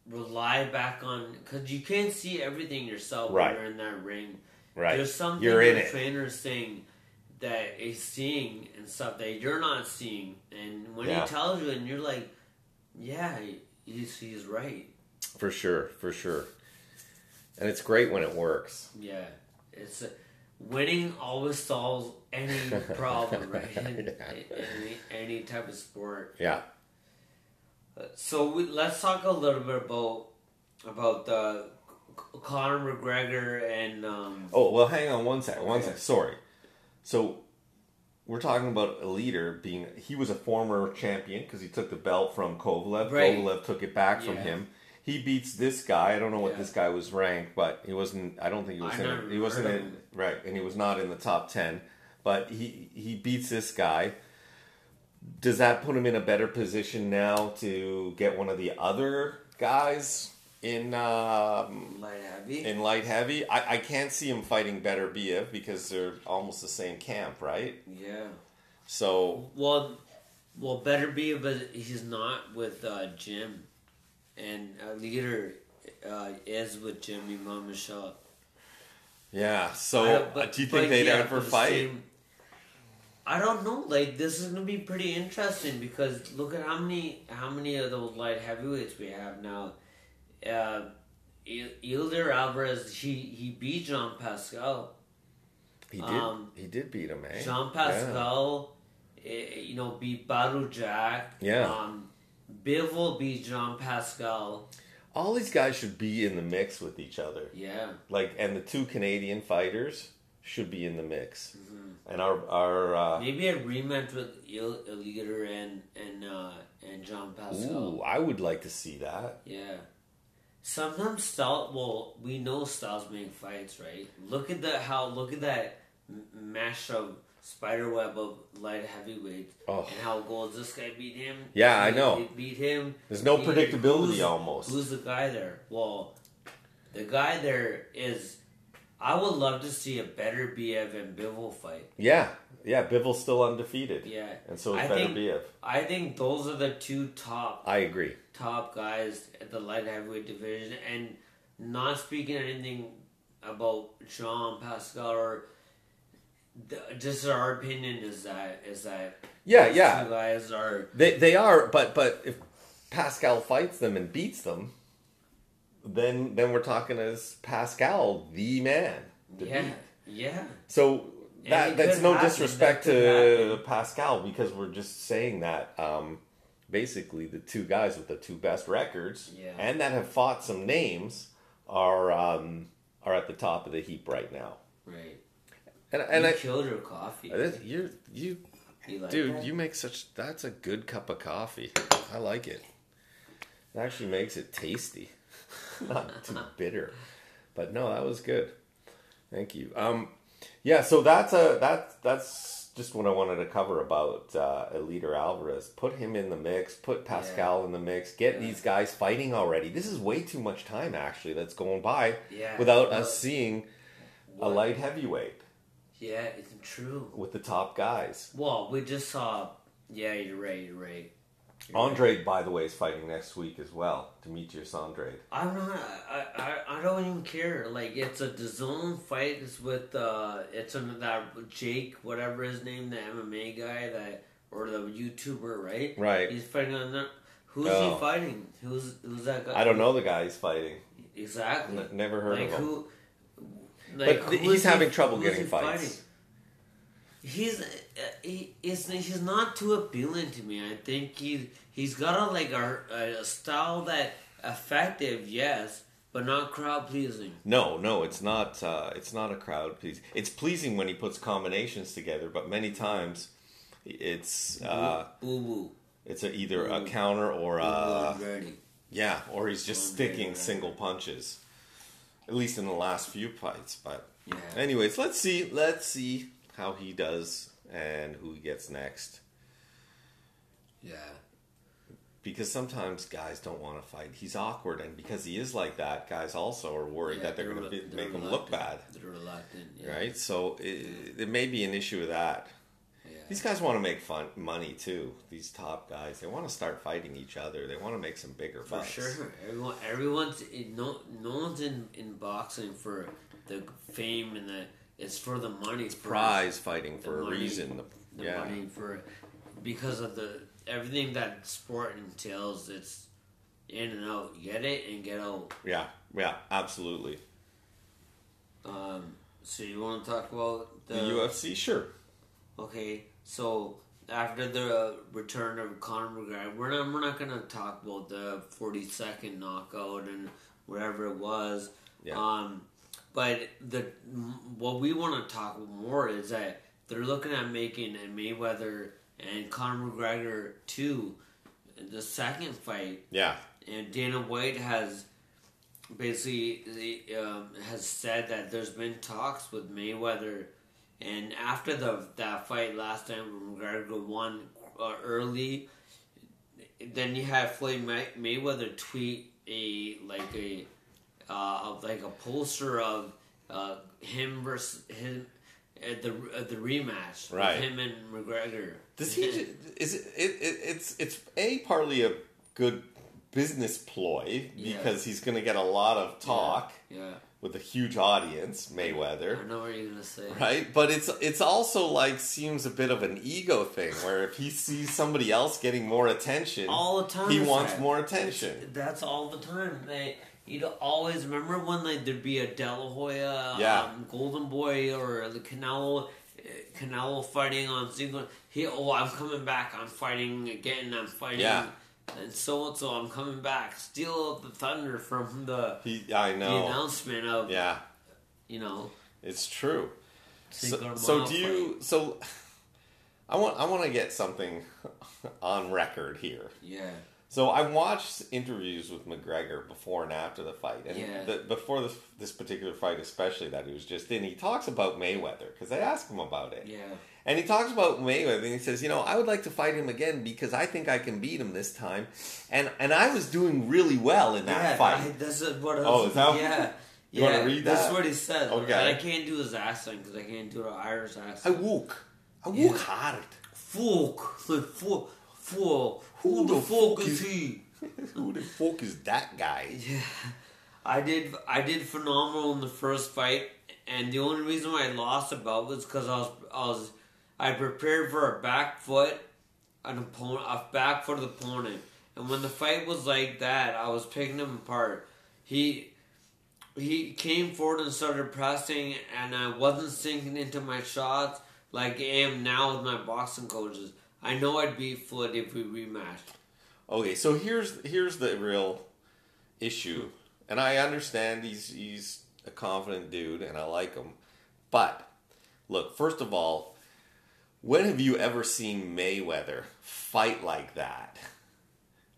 rely back on because you can't see everything yourself Right. when you're in that ring. right. There's something You're in the trainer's saying that is seeing and stuff that you're not seeing, and when Yeah. he tells you, and you're like, yeah, he's he's right. For sure, for sure. And it's great when it works. Yeah, it's. Winning always solves any problem, right? In, Yeah. any, any type of sport. Yeah. So we, let's talk a little bit about about the Conor McGregor and um, Oh well, hang on one sec. One Okay. sec. Sorry. So we're talking about a leader being. He was a former champion because he took the belt from Kovalev. Right. Kovalev took it back from him. He beats this guy. I don't know what Yeah. this guy was ranked, but he wasn't. I don't think he was I in. never He wasn't heard of in him. right, and he was not in the top ten. But he he beats this guy. Does that put him in a better position now to get one of the other guys in um, light heavy. in light heavy? I, I can't see him fighting Beterbiev because they're almost the same camp, right? yeah. So Well, well, better be, but he's not with uh, Jim, and uh, leader uh, is with Jimmy Yvon Michel. yeah. So I- uh, do you think they'd yeah, ever fight? same- I don't know. Like this is gonna be pretty interesting because look at how many how many of those light heavyweights we have now. Uh, Eleider Alvarez he he beat Jean Pascal. He did. Um, he did beat him, eh? Jean Pascal, eh, you know, beat Badou Jack. Yeah. Um, Bivol beat Jean Pascal. All these guys should be in the mix with each other. Yeah. Like, and the two Canadian fighters should be in the mix. Mm-hmm. And our our uh, Maybe a rematch with Il- Eleider and and uh, and Jean Pascal. ooh, I would like to see that. Yeah. Sometimes style. Well, we know styles make fights, right? Look at the how. Look at that mash of spider web of light heavyweight Oh. and how gold this guy beat him. Yeah, I know. beat him. There's no He- predictability who's- almost. Who's the guy there? Well, the guy there is. I would love to see a Beterbiev and Bivol fight. Yeah, yeah. Bivol's still undefeated, Yeah, and so is I Better think- Biev. I think those are the two top I agree. top guys at the light heavyweight division, and not speaking anything about Jean Pascal or the, just our opinion is that is that Yeah, yeah. guys are They they are, but but if Pascal fights them and beats them, then then we're talking as Pascal the man. to yeah beat. yeah So that that's no happen, disrespect that to happen. Pascal because we're just saying that um, basically the two guys with the two best records Yeah. and that have fought some names are um, are at the top of the heap right now. right. And and you I, killed your coffee. you you You like Dude, that? you make such that's a good cup of coffee. I like it. It actually makes it tasty. Not too bitter. But no, that was good. Thank you. Um yeah, so that's a that that's just what I wanted to cover about uh, Eleider Alvarez. Put him in the mix. Put Pascal in the mix. Get Yeah. these guys fighting already. This is way too much time actually that's going by Yeah. without us seeing a light heavyweight Yeah, it's true. with the top guys. Well, we just saw. Yeah, you're right. You're right. You're Andrade, by the way, is fighting next week as well. Demetrius Andrade. I'm not. I, I, I don't even care. Like it's a DAZN fight. It's with uh, it's under that Jake, whatever his name, the MMA guy that or the YouTuber, right? Right. He's fighting on that. Who's Oh. he fighting? Who's who's that guy? I don't know the guy he's fighting. exactly. N- never heard like of him. who? But Like who he's is he- having trouble getting he fights. He's uh, he is he's not too appealing to me. I think he he's got a like a, a style that effective, yes, but not crowd pleasing. No, no, it's not. Uh, it's not a crowd please. It's pleasing when he puts combinations together, but many times it's uh, Boo boo. it's a, either a counter or a ready. yeah, or he's just sticking single punches. At least in the last few fights, but Yeah. anyways, let's see. Let's see how he does and who he gets next. Yeah. Because sometimes guys don't want to fight. He's awkward, and because he is like that, guys also are worried Yeah, that they're, going to rel- make they're him look bad. They're reluctant. Yeah. right? So it, it may be an issue with that. These guys want to make fun money too. These top guys, they want to start fighting each other. They want to make some bigger fights. For bucks. sure, everyone, everyone's in, no, no one's in, in boxing for the fame and the. It's for the money. It's Prize fighting for a money- reason. The yeah, money for because of the everything that sport entails. It's in and out. Get it and get out. yeah, yeah, absolutely. Um, so you want to talk about The UFC, sure. Okay, so after the return of Conor McGregor, we're not we're not gonna talk about the forty second knockout and whatever it was. Yeah. Um, but the what we want to talk more is that they're looking at making a Mayweather and Conor McGregor two, the second fight, Yeah, and Dana White has basically um, has said that there's been talks with Mayweather, and after the that fight last time, McGregor won uh, early. Then you had Floyd May- Mayweather tweet a like a uh, of like a poster of uh, him versus him at the at the rematch, Right. him and McGregor. Does he? Is it, it, it? It's it's a partly a good business ploy Yeah. because he's going to get a lot of talk Yeah, with a huge audience, Mayweather. I know what you're gonna say. Right, but it's it's also like seems a bit of an ego thing where if he sees somebody else getting more attention, all the time. he wants that. more attention. That's all the time. They you'd always remember when like there'd be a De La Hoya, Yeah. um, Golden Boy, or the Canelo, uh, Canelo fighting on single. He oh I'm coming back. I'm fighting again. I'm fighting. Yeah. And so and so I'm coming back. Steal the thunder from the He, I know the announcement of Yeah, you know. it's true. So, so do you? So I want I want to get something on record here. Yeah. So I watched interviews with McGregor before and after the fight, and Yeah. the, before this, this particular fight, especially that he was just in, he talks about Mayweather because they asked him about it, Yeah. And he talks about Mayweather, and he says, you know, I would like to fight him again because I think I can beat him this time, and and I was doing really well in that yeah, fight. I, this is what. I Oh, is that- yeah. You yeah, wanna read This that? is what he said. Okay. I can't do his accent because I can't do an Irish ass. I accent. work, I work Yeah. hard. Fuck, like fuck, fuck. Who, Who the, the fuck, fuck is is- he? Who the fuck is that guy? Yeah, I did. I did phenomenal in the first fight, and the only reason why I lost the belt was because I was, I was, I prepared for a back foot, an opponent, a back foot opponent, and when the fight was like that, I was picking him apart. He. He came forward and started pressing, and I wasn't sinking into my shots like I am now with my boxing coaches. I know I'd beat Floyd if we rematched. Okay, so here's here's the real issue, and I understand he's he's a confident dude, and I like him, but look, first of all, when have you ever seen Mayweather fight like that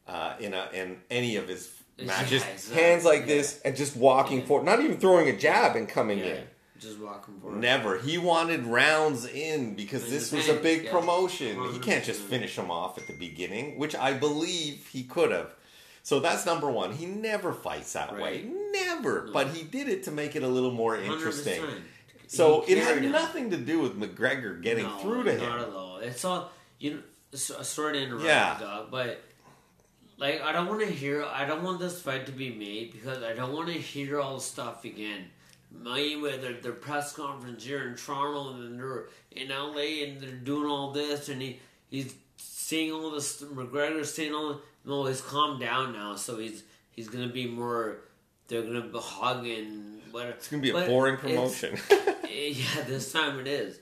uh, in a in any of his Yeah, matches? exactly, Hands like yeah. this and just walking Yeah. forward, not even throwing a jab and coming Yeah. in. Just walking forward. Never. He wanted rounds in because this was a big yeah. promotion. He can't just finish him off at the beginning, which I believe he could have. So that's number one. He never fights that way. Never. But he did it to make it a little more interesting. 100%. So it had him. nothing to do with McGregor getting No, through to Not him. at all. It's all you know. so- uh, Sorry to interrupt, Yeah. dog, but like I don't want to hear. I don't want this fight to be made because I don't want to hear all the stuff again. Mayweather, their press conference here in Toronto, and they're in LA, and they're doing all this, and he he's seeing all this. McGregor's saying all. No, he's calmed down now, so he's he's gonna be more. They're gonna be hugging. Whatever. It's going to be a But boring promotion. yeah, this time it is.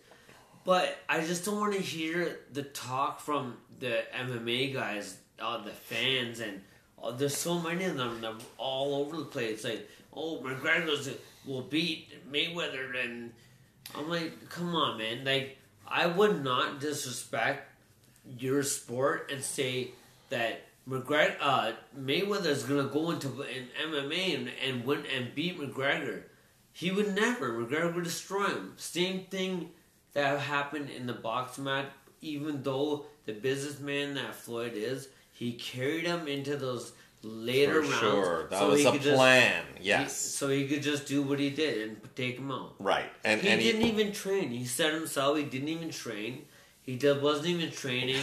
But I just don't want to hear the talk from the MMA guys, uh, the fans, and uh, there's so many of them. They're all over the place. Like, oh, McGregor's will beat Mayweather, and I'm like, come on, man. Like, I would not disrespect your sport and say that McGregor, uh, Mayweather is gonna go into an MMA and, and win and beat McGregor. He would never. McGregor would destroy him. Same thing that happened in the box match. Even though the businessman that Floyd is, he carried him into those later For rounds. sure. That so was a just- plan. he- yes. so he could just do what he did and take him out. right. And, He and didn't even train. He said himself he didn't even train. He did, wasn't even training.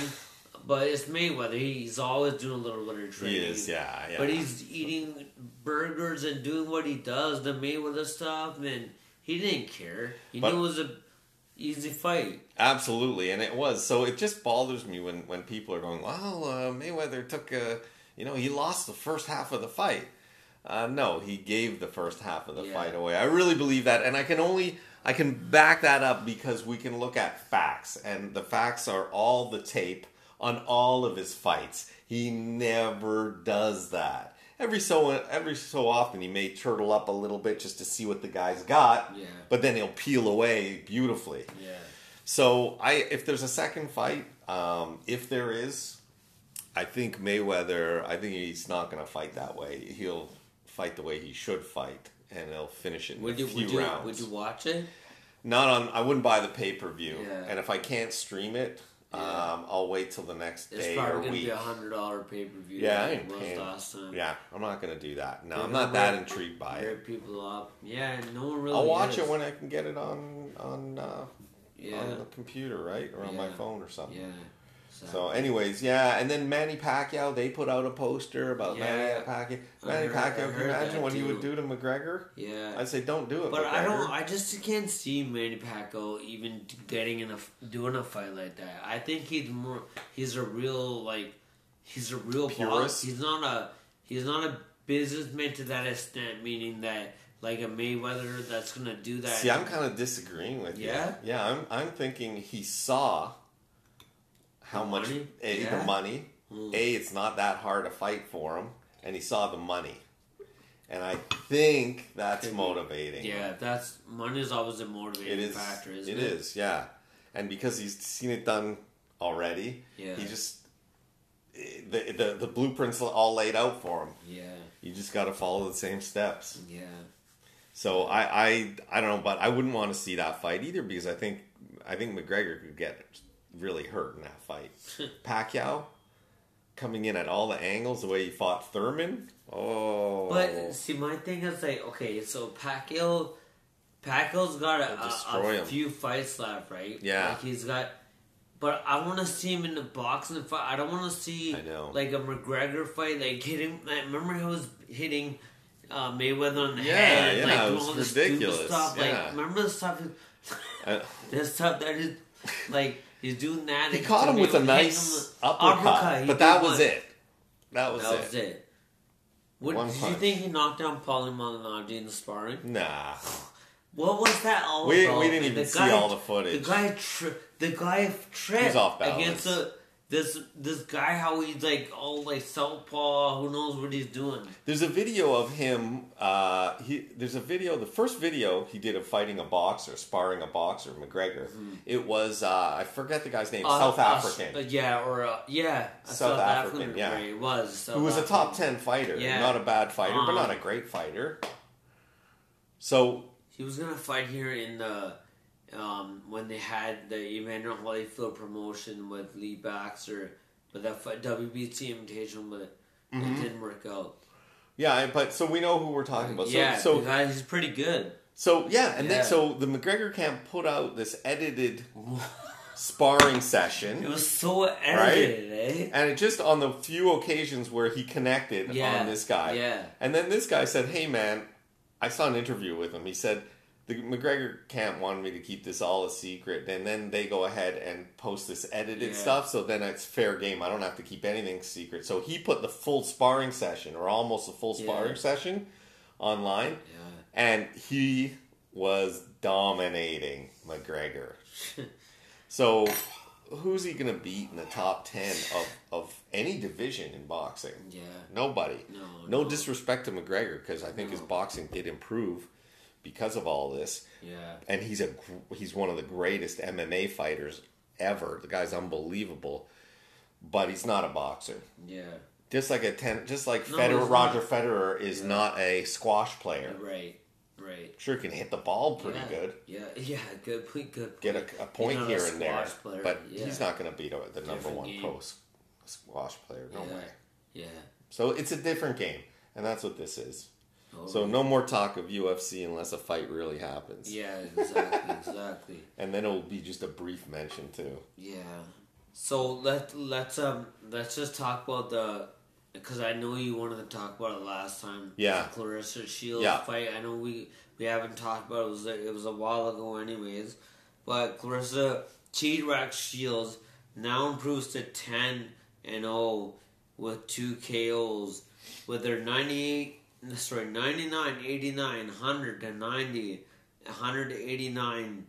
But it's Mayweather. He's always doing a little bit of training. he is, yeah. yeah. But he's eating burgers and doing what he does, the Mayweather stuff, and he didn't care. He But- knew it was a easy fight. Absolutely, and it was. So it just bothers me when, when people are going, well, uh, Mayweather took a, you know, he lost the first half of the fight. Uh, no, he gave the first half of the Yeah. fight away. I really believe that, and I can only I can back that up because we can look at facts, and the facts are all the tape on all of his fights. He never does that. Every so every so often, he may turtle up a little bit just to see what the guy's got, Yeah. but then he'll peel away beautifully. Yeah. So I, if there's a second fight, um, if there is, I think Mayweather. I think he's not going to fight that way. He'll fight the way he should fight, and he'll finish it in Would a you few would you rounds. would you watch it? Not on. I wouldn't buy the pay per view, Yeah. and if I can't stream it, Yeah. um, I'll wait till the next It's day probably or gonna week. be a hundred dollar pay per view. Yeah, I ain't paying. Time. Yeah, I'm not going to do that. No, They're I'm not that rip- intrigued by it. People up. Yeah, no one really. I'll watch is. it when I can get it on on uh, Yeah. on the computer, right, or on my phone or something. Yeah. So, anyways, yeah, and then Manny Pacquiao, they put out a poster about Yeah. Manny Pacquiao. Manny heard- Pacquiao, can you imagine what he would do to McGregor? yeah. I'd say, don't do it. But I don't. I just can't see Manny Pacquiao even getting in a doing a fight like that. I think he's more. He's a real like. He's a real Purist? boss. He's not a. He's not a businessman to that extent. Meaning that like a Mayweather that's gonna do that. See, I'm kind of disagreeing with Yeah? you. Yeah, I'm. I'm thinking he saw how The much money? a Yeah. the money. Mm. A, it's not that hard to fight for him, and he saw the money, and I think that's Could be. motivating. Yeah, that's money is always a motivating it is. factor, isn't it it? is, yeah, and because he's seen it done already, Yeah. he just the, the the blueprints all laid out for him. Yeah. You just got to follow the same steps. Yeah. So I, I I don't know, but I wouldn't want to see that fight either because I think I think McGregor could get really hurt in that fight. Pacquiao coming in at all the angles the way he fought Thurman. Oh, But see, my thing is like, okay, so Pacquiao, Pacquiao's got a, a, a few fights left, right? Yeah. like he's got. But I want to see him in the boxing fight. I don't want to see I know. like a McGregor fight, like hitting. Like, remember he was hitting uh, Mayweather on the Yeah, head, yeah, like it doing was all this ridiculous, stupid stuff. yeah. Like, remember the stuff? Uh, This stuff that is like he's doing that. he caught him with a nice him- uppercut, but that was one. it. That was That it. was it. What, One did you think he knocked down Paulie Malignaggi in the sparring? Nah, What was that all We- about? we didn't And even see all the footage. The guy, tri- the guy tripped He's off balance. against a, this this guy. How he's like all like southpaw. Who knows what he's doing? There's a video of him. Uh, he there's a video. The first video he did of fighting a boxer, sparring a boxer, McGregor. It was uh, I forget the guy's name, Uh, South uh, African, uh, yeah, or uh, yeah, a South South, African, African. yeah. It was. South who was a top ten fighter. Yeah. Not a bad fighter, but Um, not a great fighter. So he was gonna fight here in the um, when they had the Evander Holyfield promotion with Lee Baxter, but that WBC invitation, but it, Mm-hmm. it didn't work out. Yeah, but so we know who we're talking about. So, yeah, so because he's pretty good. So yeah, and Yeah. then so the McGregor camp put out this edited sparring session, It was so edited, eh? and it just on the few occasions where he connected Yeah, on this guy. yeah. And then this guy said, "Hey man, I saw an interview with him. He said the McGregor camp wanted me to keep this all a secret, and then they go ahead and post this edited Yeah. stuff. So then it's fair game. I don't have to keep anything secret. So he put the full sparring session, or almost a full sparring Yeah. session, online." Yeah. and he was dominating McGregor. so, who's he going to beat in the top 10 of, of any division in boxing? Yeah. Nobody. No, No no. disrespect to McGregor because I think his boxing did improve because of all this. Yeah. And he's a he's one of the greatest MMA fighters ever. The guy's unbelievable, but he's not a boxer. Yeah. Just like a ten, just like No, Federer, Roger. Federer is Yeah. not a squash player. Right. Right. Sure, can hit the ball pretty yeah. good. Yeah. Yeah. Good point. Good. Point. get a, a point here a and there, player, but yeah. he's not going to beat a, the number one game. pro squash player. No way. Yeah. So it's a different game, and that's what this is. Oh, So no more talk of UFC unless a fight really happens. Yeah. Exactly. exactly. And then it'll be just a brief mention too. Yeah. So let let's um let's just talk about the because I know you wanted to talk about it last time. Yeah. Claressa Shields Yeah. fight. I know we we haven't talked about it. It was a, it was a while ago, anyways. But Claressa Cheat Rack Shields now improves to ten and zero with two KOs with her ninety eight. Sorry, 99, 89, 100 to 90, 89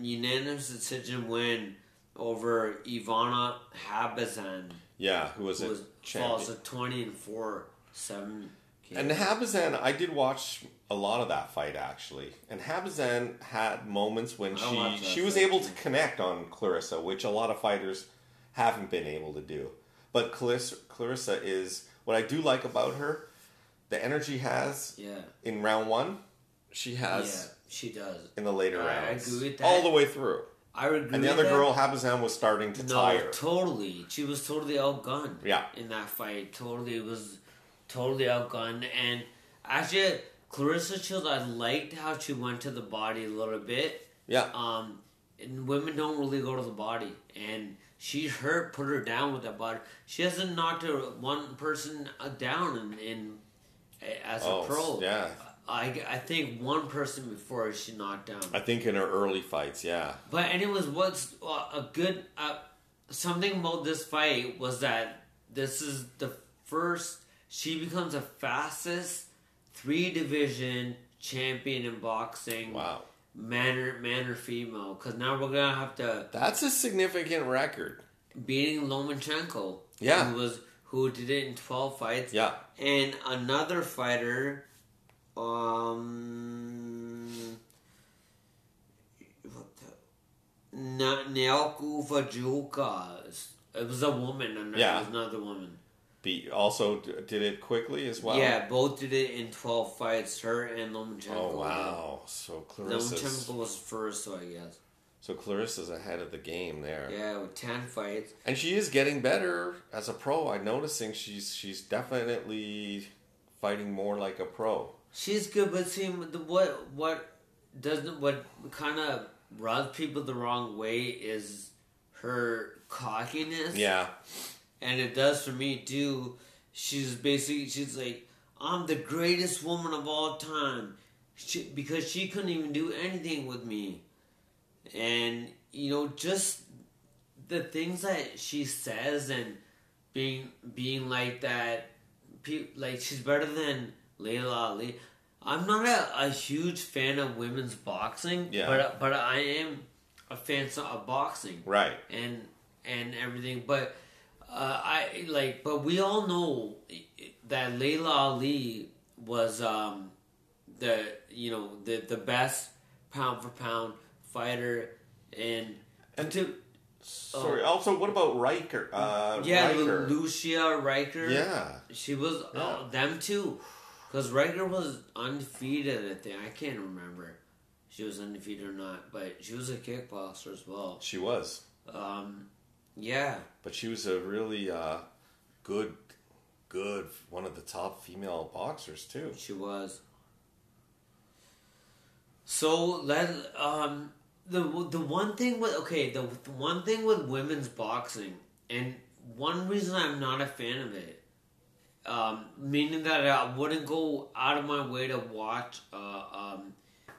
unanimous decision win over Ivana Habazin, Yeah, who was who a was falls at 20 and 4, 7. And Habazin, I did watch a lot of that fight actually. And Habazin had moments when I she she was able too. to connect on Claressa, which a lot of fighters haven't been able to do. But Claressa, Claressa is what I do like about her. The energy has yeah, in round one, she yeah, has she does. in the later I rounds, agree with that. all the way through. I agree And the other that. girl, Habazin, was starting to no, tire. totally. She was totally outgunned. Yeah. in that fight, totally was totally outgunned. And actually, Claressa Shields, I liked how she went to the body a little bit. Yeah, um, and women don't really go to the body, and she hurt, put her down with that body. She hasn't knocked a, one person uh, down in, in as a oh, pro. yeah. I, I think one person before she knocked down. I think in her early fights, yeah, But anyways, what's uh, a good uh, something about this fight was that this is the first she becomes the fastest three division champion in boxing. wow, man or man or female because now we're gonna have to that's a significant record. beating Lomachenko. Yeah. who was who did it in twelve fights. Yeah, and another fighter, um, what the, Na- Naoko Fujioka. It was a woman. and Yeah. it was another woman. Be also did it quickly as well. Yeah, both did it in twelve fights. Her and Lomachenko. Oh wow! So Claressa's Lomachenko was first, so I guess. So Claressa's ahead of the game there, Yeah, with ten fights. and she is getting better as a pro. I'm noticing she's she's definitely fighting more like a pro. She's good, but see, the, what what doesn't what kind of rubs people the wrong way is her cockiness. Yeah, and it does for me too. She's basically she's like, I'm the greatest woman of all time, she, because she couldn't even do anything with me, and you know just the things that she says and being being like that, like she's better than Laila Ali. I'm not a, a huge fan of women's boxing, Yeah. but but I am a fan of boxing right. and and everything. But uh, I like, but we all know that Laila Ali was um, the you know the the best pound for pound fighter, and And to Sorry. Also, what about Rijker? Uh, Oh. yeah, Lu- Rijker. Lucia Rijker. Yeah. she was Yeah. uh, them too, because Rijker was undefeated. I think I can't remember. she was undefeated or not, but she was a kickboxer as well. She was, Um, yeah, but she was a really uh, good, good one of the top female boxers too. she was. So let um the the one thing with okay the, the one thing with women's boxing and one reason I'm not a fan of it, um, meaning that I wouldn't go out of my way to watch uh, um,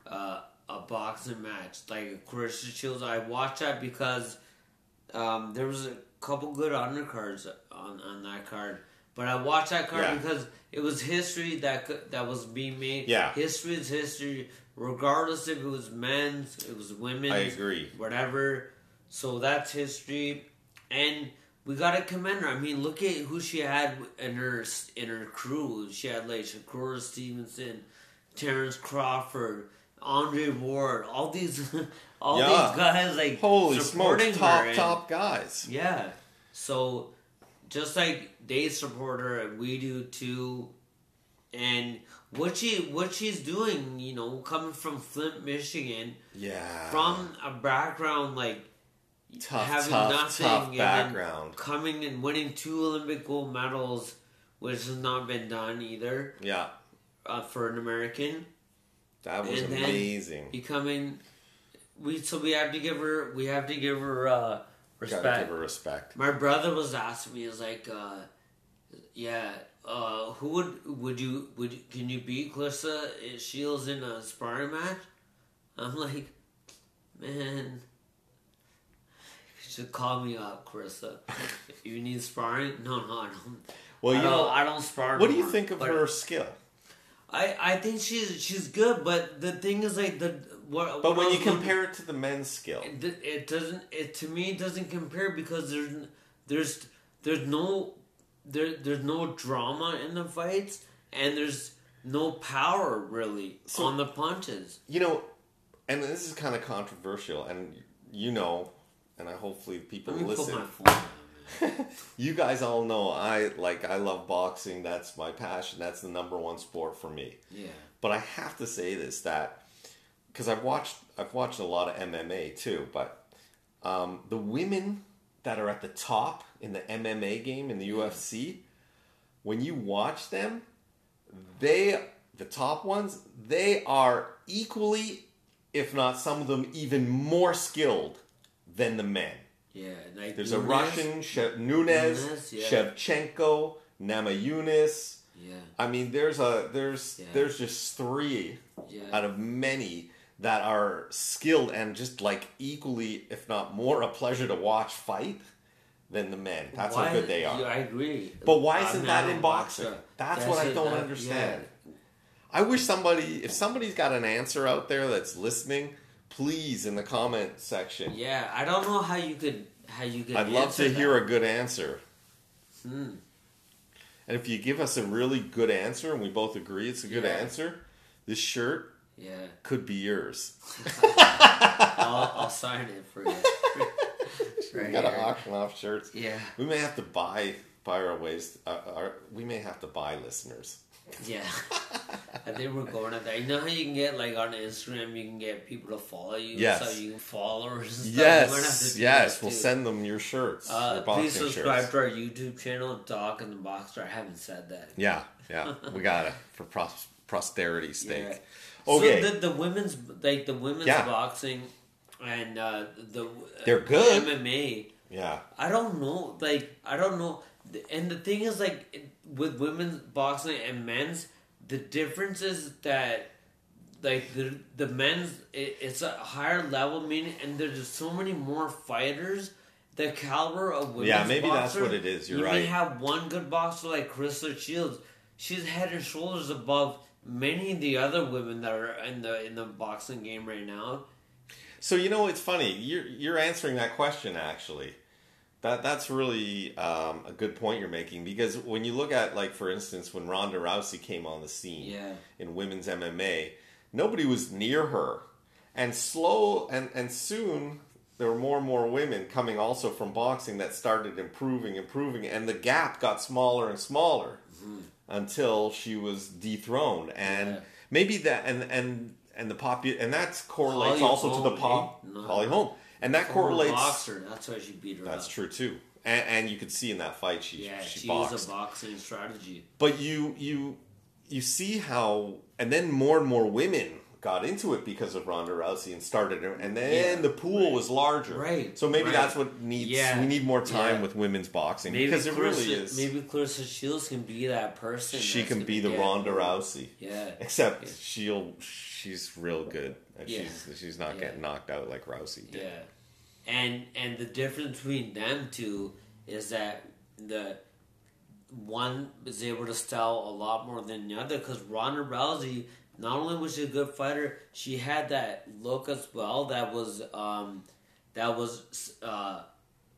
uh, a boxing match like Christian Shields. I watched that because um, there was a couple good undercards on, on that card. But I watched that card Yeah. because it was history that that was being made. Yeah. history is history, regardless if it was men's, it was women's. I agree. Whatever. So that's history, and we gotta commend her. I mean, look at who she had in her in her crew. She had like Shakur Stevenson, Terrence Crawford, Andre Ward, all these, all Yeah. these guys like Holy supporting smokes, her top and- top guys. yeah. So just like they support her and we do too. And what she what she's doing, you know, coming from Flint, Michigan, Yeah, from a background like tough, having tough, nothing tough background. coming and winning two Olympic gold medals, which has not been done either Yeah, uh, for an American. that was And amazing. Becoming, we so we have to give her we have to give her uh, respect. Gotta give her respect. My brother was asking me, he was like, uh, yeah, uh, who would would you would you, can you beat Claressa Shields in a sparring match? I'm like, man, you should call me up, Claressa. you need sparring? No, no, I don't. Well, I you don't, know, I don't spar. what do you more. think of her skill? I I think she's she's good, but the thing is like the what. But what when you was looking- compare it to the men's skill, it, it doesn't it to me it doesn't compare because there's there's there's no there there's no drama in the fights and there's no power really So- on the punches you know, and this is kind of controversial, and you know, and I hopefully people listen. put my phone you guys all know I like I love boxing. That's my passion. That's the number one sport for me. yeah But I have to say this that because I've watched I've watched a lot of MMA too, but um, the women that are at the top in the MMA game in the UFC, when you watch them, they the top ones they are equally, if not some of them even more skilled than the men. yeah like There's a Russian, Shev- Nunez, Nunes, yeah. Shevchenko, Namajunas. yeah I mean, there's a there's Yeah. there's just three yeah out of many that are skilled and just like equally, if not more, a pleasure to watch fight than the men. That's Why- how good they are. I agree But why isn't that in boxing? that. That's what I don't that- understand. yeah. I wish somebody, if somebody's got an answer out there that's listening, please in the comment section. yeah I don't know how you could how you could I'd love to that. hear a good answer. Hmm. And if you give us a really good answer and we both agree it's a good Yeah. answer, this shirt yeah could be yours. I'll, I'll sign it for you We got to auction off shirts. yeah We may have to buy buy our ways. Uh, our, we may have to buy listeners. Yeah. I think we're going at that. You know how you can get like on Instagram, you can get people to follow you, Yes. so you can followers. And. We might have to Yes, yes. We'll send them your shirts. Uh, please subscribe shirts. to our YouTube channel, Doc and the Boxer. I haven't said that. Yeah, yeah. we got it for pros- sake. Yeah. Okay. So the the women's like the women's Yeah. boxing and uh, the They're good. MMA. yeah. I don't know. Like I don't know. And the thing is, like with women's boxing and men's, the difference is that like the the men's it, it's a higher level meaning, and there's just so many more fighters. The caliber of women's Yeah, maybe that's what it is. You're you right. may have one good boxer like Crystal Shields. She's head and shoulders above many of the other women that are in the in the boxing game right now. So you know it's funny. You're you're answering that question actually. That that's really um, a good point you're making because when you look at like for instance when Ronda Rousey came on the scene Yeah. in women's MMA, nobody was near her, and slow and and soon there were more and more women coming also from boxing that started improving, improving, and the gap got smaller and smaller until she was dethroned and Yeah. maybe that and and and the pop and that correlates Holly also to the pop eh? No. Holly Holm, and that correlates. boxer. That's why she beat her That's up. true too, and, and you could see in that fight she Yeah, she, she boxed. used a boxing strategy. But you you you see how, and then more and more women got into it because of Ronda Rousey and started, it and then Yeah, the pool right. was larger. Right, So maybe right. that's what needs. Yeah, We need more time yeah. with women's boxing Maybe because it really is. Maybe Claressa Shields can be that person. she can be the get- Ronda Rousey. Yeah. Except she'll she's real good. She's she's not getting knocked out like Rousey did. Yeah, and and the difference between them two is that the one is able to style a lot more than the other because Ronda Rousey not only was she a good fighter, she had that look as well that was um that was uh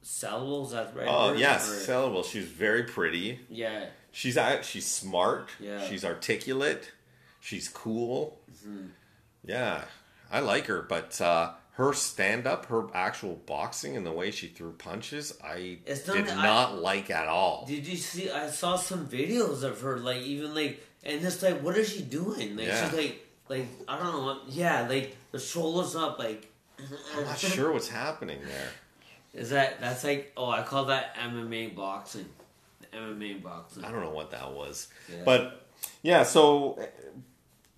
sellable. Is that right? Oh yes, Or- sellable. She's very pretty. yeah, She's she's smart. Yeah. She's articulate. She's cool. Mm-hmm. Yeah, I like her, but uh, her stand up, her actual boxing, and the way she threw punches, I not did that I- not like at all. Did you see? I saw some videos of her, like even like, and it's like, what is she doing? Like Yeah. she's like, like I don't know, yeah, like the shoulders up, like. I'm not sure what's happening there. Is that that's like? Oh, I call that MMA boxing. MMA boxing. I don't know what that was, Yeah. but yeah. So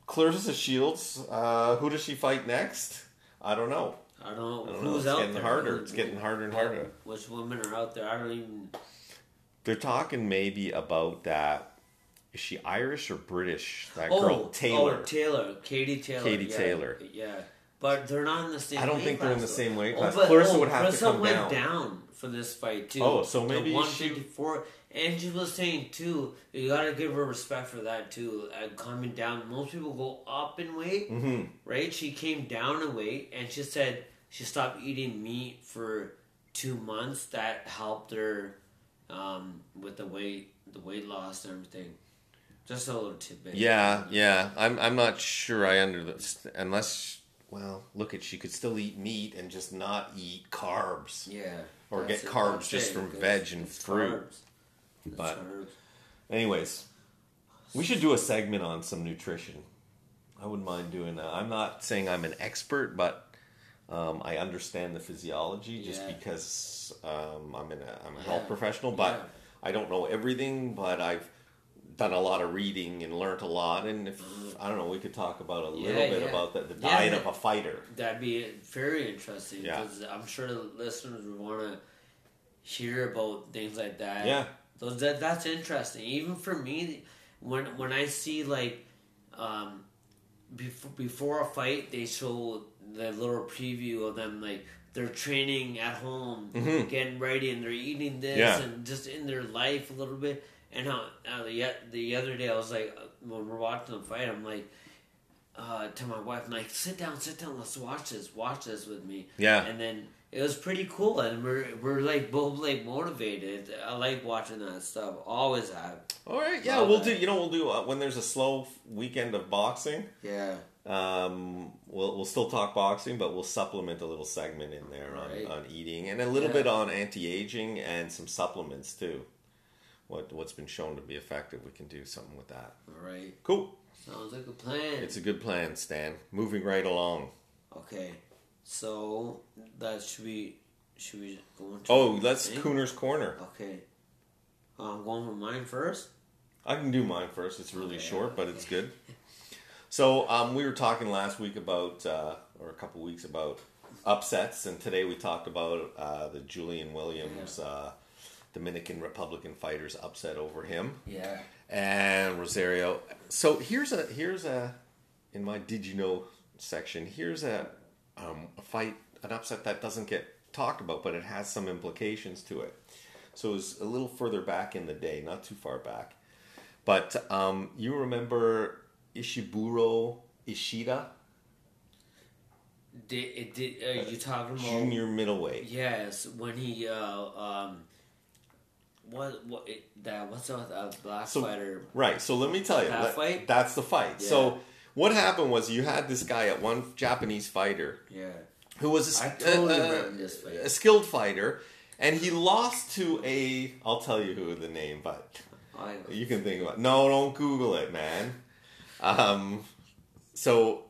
Claressa Shields, uh, who does she fight next? I don't know. I don't know I don't know. who's It's out getting there. harder. It's getting harder and harder. Which women are out there? I don't even. They're talking maybe about that. Is she Irish or British? That Oh, girl Taylor. Oh, Taylor. Katie Taylor. Katie yeah, Taylor. Yeah, but they're not in the same. I don't think they're in the though. same weight Oh, class. but- Claressa oh, would have to Claressa come went down. for this fight too. Oh, so To maybe she- 154. And she was saying too, you gotta give her respect for that too. Uh, coming down, most people go up in weight, hmm right? She came down in weight, and she said she stopped eating meat for two months. That helped her um, with the weight, the weight loss, and everything. Just a little tidbit. Yeah, yeah. I'm I'm not sure I under unless well, look at she could still eat meat and just not eat carbs. yeah. Or get carbs that's just it, from veg and fruit. But- carbs. Anyways, we should do a segment on some nutrition. I wouldn't mind doing that. I'm not saying I'm an expert, but um, I understand the physiology just Yeah. because um, I'm in a I'm a Yeah. health professional. But Yeah. I don't know everything. But I've done a lot of reading and learned a lot. And if I don't know, we could talk about a little Mm-hmm. Yeah, bit yeah. about the, the diet but- of a fighter. That'd be very interesting Yeah. because I'm sure the listeners would want to hear about things like that. Yeah. those that that's interesting. Even for me, when when I see like um, before before a fight, they show the little preview of them like they're training at home, Mhm. getting ready, and they're eating this Yeah. and just in their life a little bit. And uh, the the other day I was like when we're watching the fight, I'm like. Uh, to my wife, I'm like, sit down, sit down, let's watch this, watch this with me. Yeah. And then it was pretty cool, and we're we're like both like motivated. I like watching that stuff. Always have. All right. Yeah, Love we'll that. do. You know, we'll do uh, when there's a slow weekend of boxing. Yeah. Um, we'll we'll still talk boxing, but we'll supplement a little segment in there on, Right. on eating and a little Yeah. bit on anti aging and some supplements too. What what's been shown to be effective, we can do something with that. All right. Cool. Sounds like a plan. It's a good plan, Stan. Moving right along. okay. So that should we should we go into? Oh, that's thing? Cooner's Corner. Okay. Uh, I'm going with mine first. I can do mine first. It's really Okay. short, but it's good. So um, we were talking last week about, uh, or a couple weeks about upsets, and today we talked about uh, the Julian Williams uh, Dominican Republican fighters upset over him Yeah. and Rosario. So here's a here's a in my did you know section. Here's a um, a fight an upset that doesn't get talked about, but it has some implications to it. So it was a little further back in the day, not too far back. But um, you remember Ishiburo Ishida, Did it did uh, you talking about junior middleweight. Yes, when he uh um. What what it, that what's that uh, black So- fighter? Right. So let me tell you, That that- fight? that's the fight. Yeah. So what happened was you had this guy at one Japanese fighter Yeah. who was a, totally a- a- a skilled fighter, and he lost to a. I'll tell you who the name, but you can think about. it. No, don't Google it, man. Um, so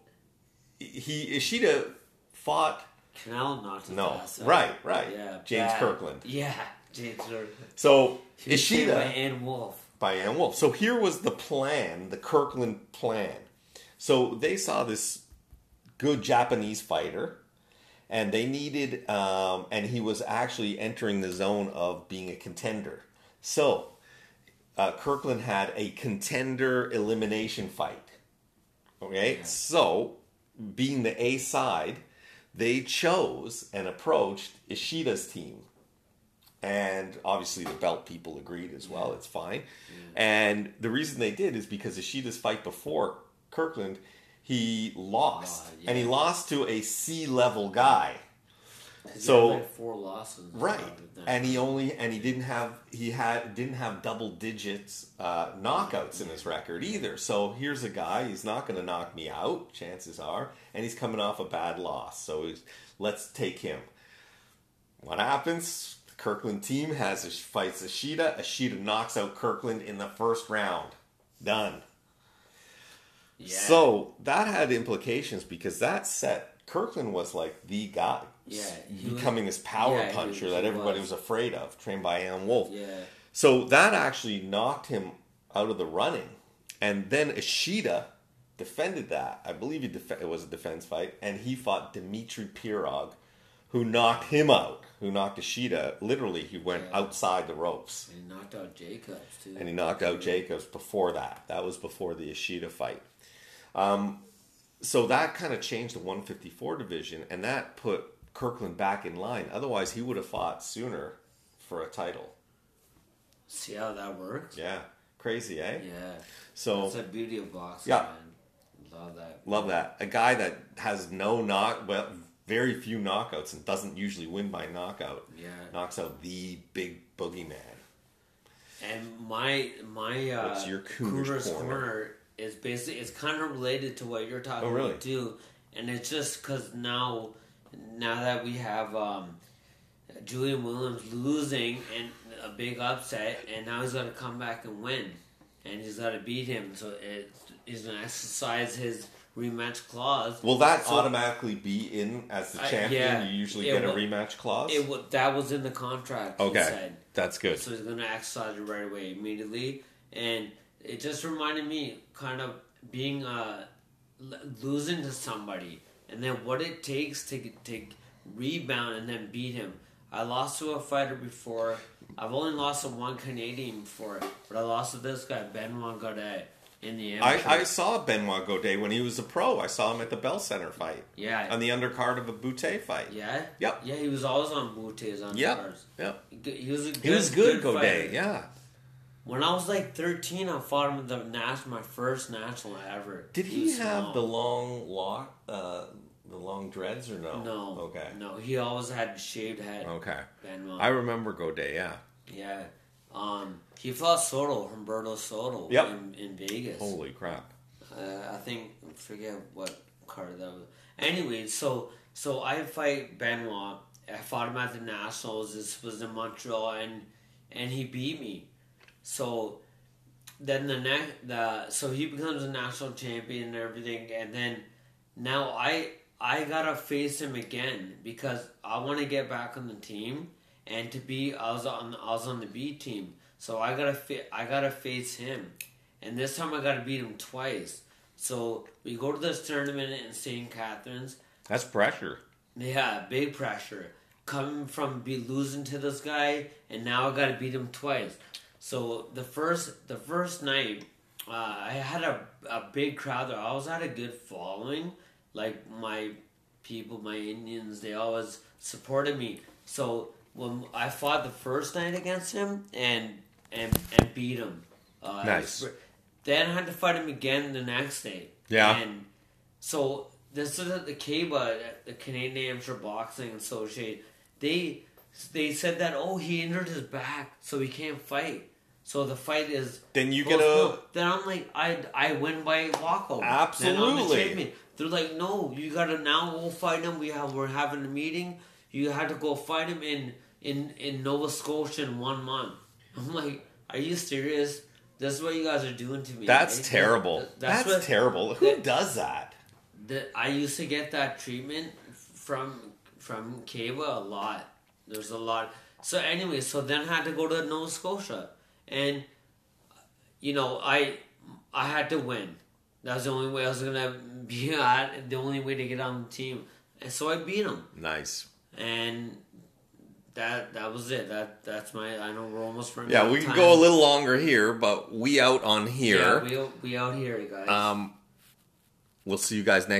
he Ishida fought. Knocked his No, right, right. Yeah, James bad. Kirkland. Yeah. So was by Ishida Ann Wolfe. by Ann Wolfe. So here was the plan, the Kirkland plan. So they saw this good Japanese fighter, and they needed, um, and he was actually entering the zone of being a contender. So uh, Kirkland had a contender elimination fight. Okay, so being the A side, they chose and approached Ishida's team. And obviously, the belt people agreed as well. It's fine. And the reason they did is because Ishida's fight before Kirkland, he lost. Oh, yeah. And he lost to a C level guy. he So- four losses. Right. And he only and he didn't have he had didn't have double digits uh, knockouts in his record either. So here's a guy he's not going to knock me out. Chances are, and he's coming off a bad loss. So let's take him. What happens? Kirkland team has a, fights Ishida. Ishida knocks out Kirkland in the first round. Done. yeah. So that had implications because that set Kirkland was like the guy, Yeah, he was- becoming this power yeah, puncher he that everybody was. was. afraid of, trained by Ann Wolfe. yeah. So that actually knocked him out of the running, and then Ishida defended that. I believe he def- it was a defense fight, and he fought Dmitry Pirog, who knocked him out. Who knocked Ishida? Literally, he went Yeah. outside the ropes And he knocked out Jacobs too. and he knocked out Jacobs before that. That was before the Ishida fight. Um, so that kind of changed the 154 division, and that put Kirkland back in line. Otherwise, he would have fought sooner for a title. See how that works? Yeah, crazy, eh? Yeah. So That's the beauty of boxing. Yeah. Man. Love that. love that. A guy that has no knock, well, very few knockouts, and doesn't usually win by knockout, Yeah. knocks out the big boogeyman. And my my uh, What's your Cougars corner? corner is basically it's kind of related to what you're talking Oh, really? about too, and it's just because now now that we have um, Julian Williams losing and a big upset, and now he's got to come back and win, and he's got to beat him, so it, he's gonna exercise his rematch clause. Will that So- automatically be in as the I- champion? yeah, you usually get a rematch clause. It that was in the contract. Okay, that's good. So he's going to exercise it right away, immediately. And it just reminded me kind of being, uh, losing to somebody. And then what it takes to, to rebound and then beat him. I lost to a fighter before. I've only lost to one Canadian before. But I lost to this guy, Benoit Gaudet, in the amateur. I, I saw Benoit Gaudet when he was a pro. I saw him at the Bell Center fight yeah. on the undercard of a Bute fight. yeah? Yep. Yeah, he was always on Bute's on Yep. cars. Yep. He was a good, He was good, fighter. Gaudet. Yeah. When I was like 13, I fought him at the national, my first national ever. Did he, was have small. the long lock, uh, the long dreads or no? No. Okay. No, he always had shaved head. Okay. Benoit. I remember Gaudet. Yeah. yeah. Um, he fought Soto, Humberto Soto, Yep. in, in Vegas. Holy crap. Uh, I think I forget what card that was. Anyway, so so I fight Benoit. I fought him at the Nationals. This was in Montreal, and and he beat me. So then the next the so he becomes a national champion and everything, and then now I I gotta face him again because I want to get back on the team and to be I was on I was on the B team, so I gotta fa- I gotta face him, and this time I gotta beat him twice. So we go to this tournament in St. Catharines. That's pressure. Yeah, big pressure coming from be losing to this guy, and now I got to beat him twice. So the first the first night, uh, I had a a big crowd there. I was had a good following. Like my people, my Indians, they always supported me. So when I fought the first night against him and and and beat him, uh, Nice. Then I had to fight him again the next day. Yeah. And so this is at the CABA, the Canadian Amateur Boxing Association. They they said that oh he injured his back, so he can't fight. So the fight is Then you get a. postponed. Then I'm like I I win by walkover. I'm the Absolutely. They're like no, you gotta now go fight him. We have we're having a meeting. You had to go fight him in in in Nova Scotia in one month. I'm like, are you serious? This is what you guys are doing to me. That's terrible. That- That's, what- terrible. Who does that? the, I used to get that treatment from from Cava a lot. There's a lot. So anyway, so then I had to go to Nova Scotia, and you know I I had to win. That was the only way I was gonna be at. The only way to get on the team, and so I beat him, Nice. and that that was it. That that's my. I know we're almost running. Yeah, we can time. go a little longer here, but we out on here. Yeah, we we out here, guys. um, we'll see you guys next.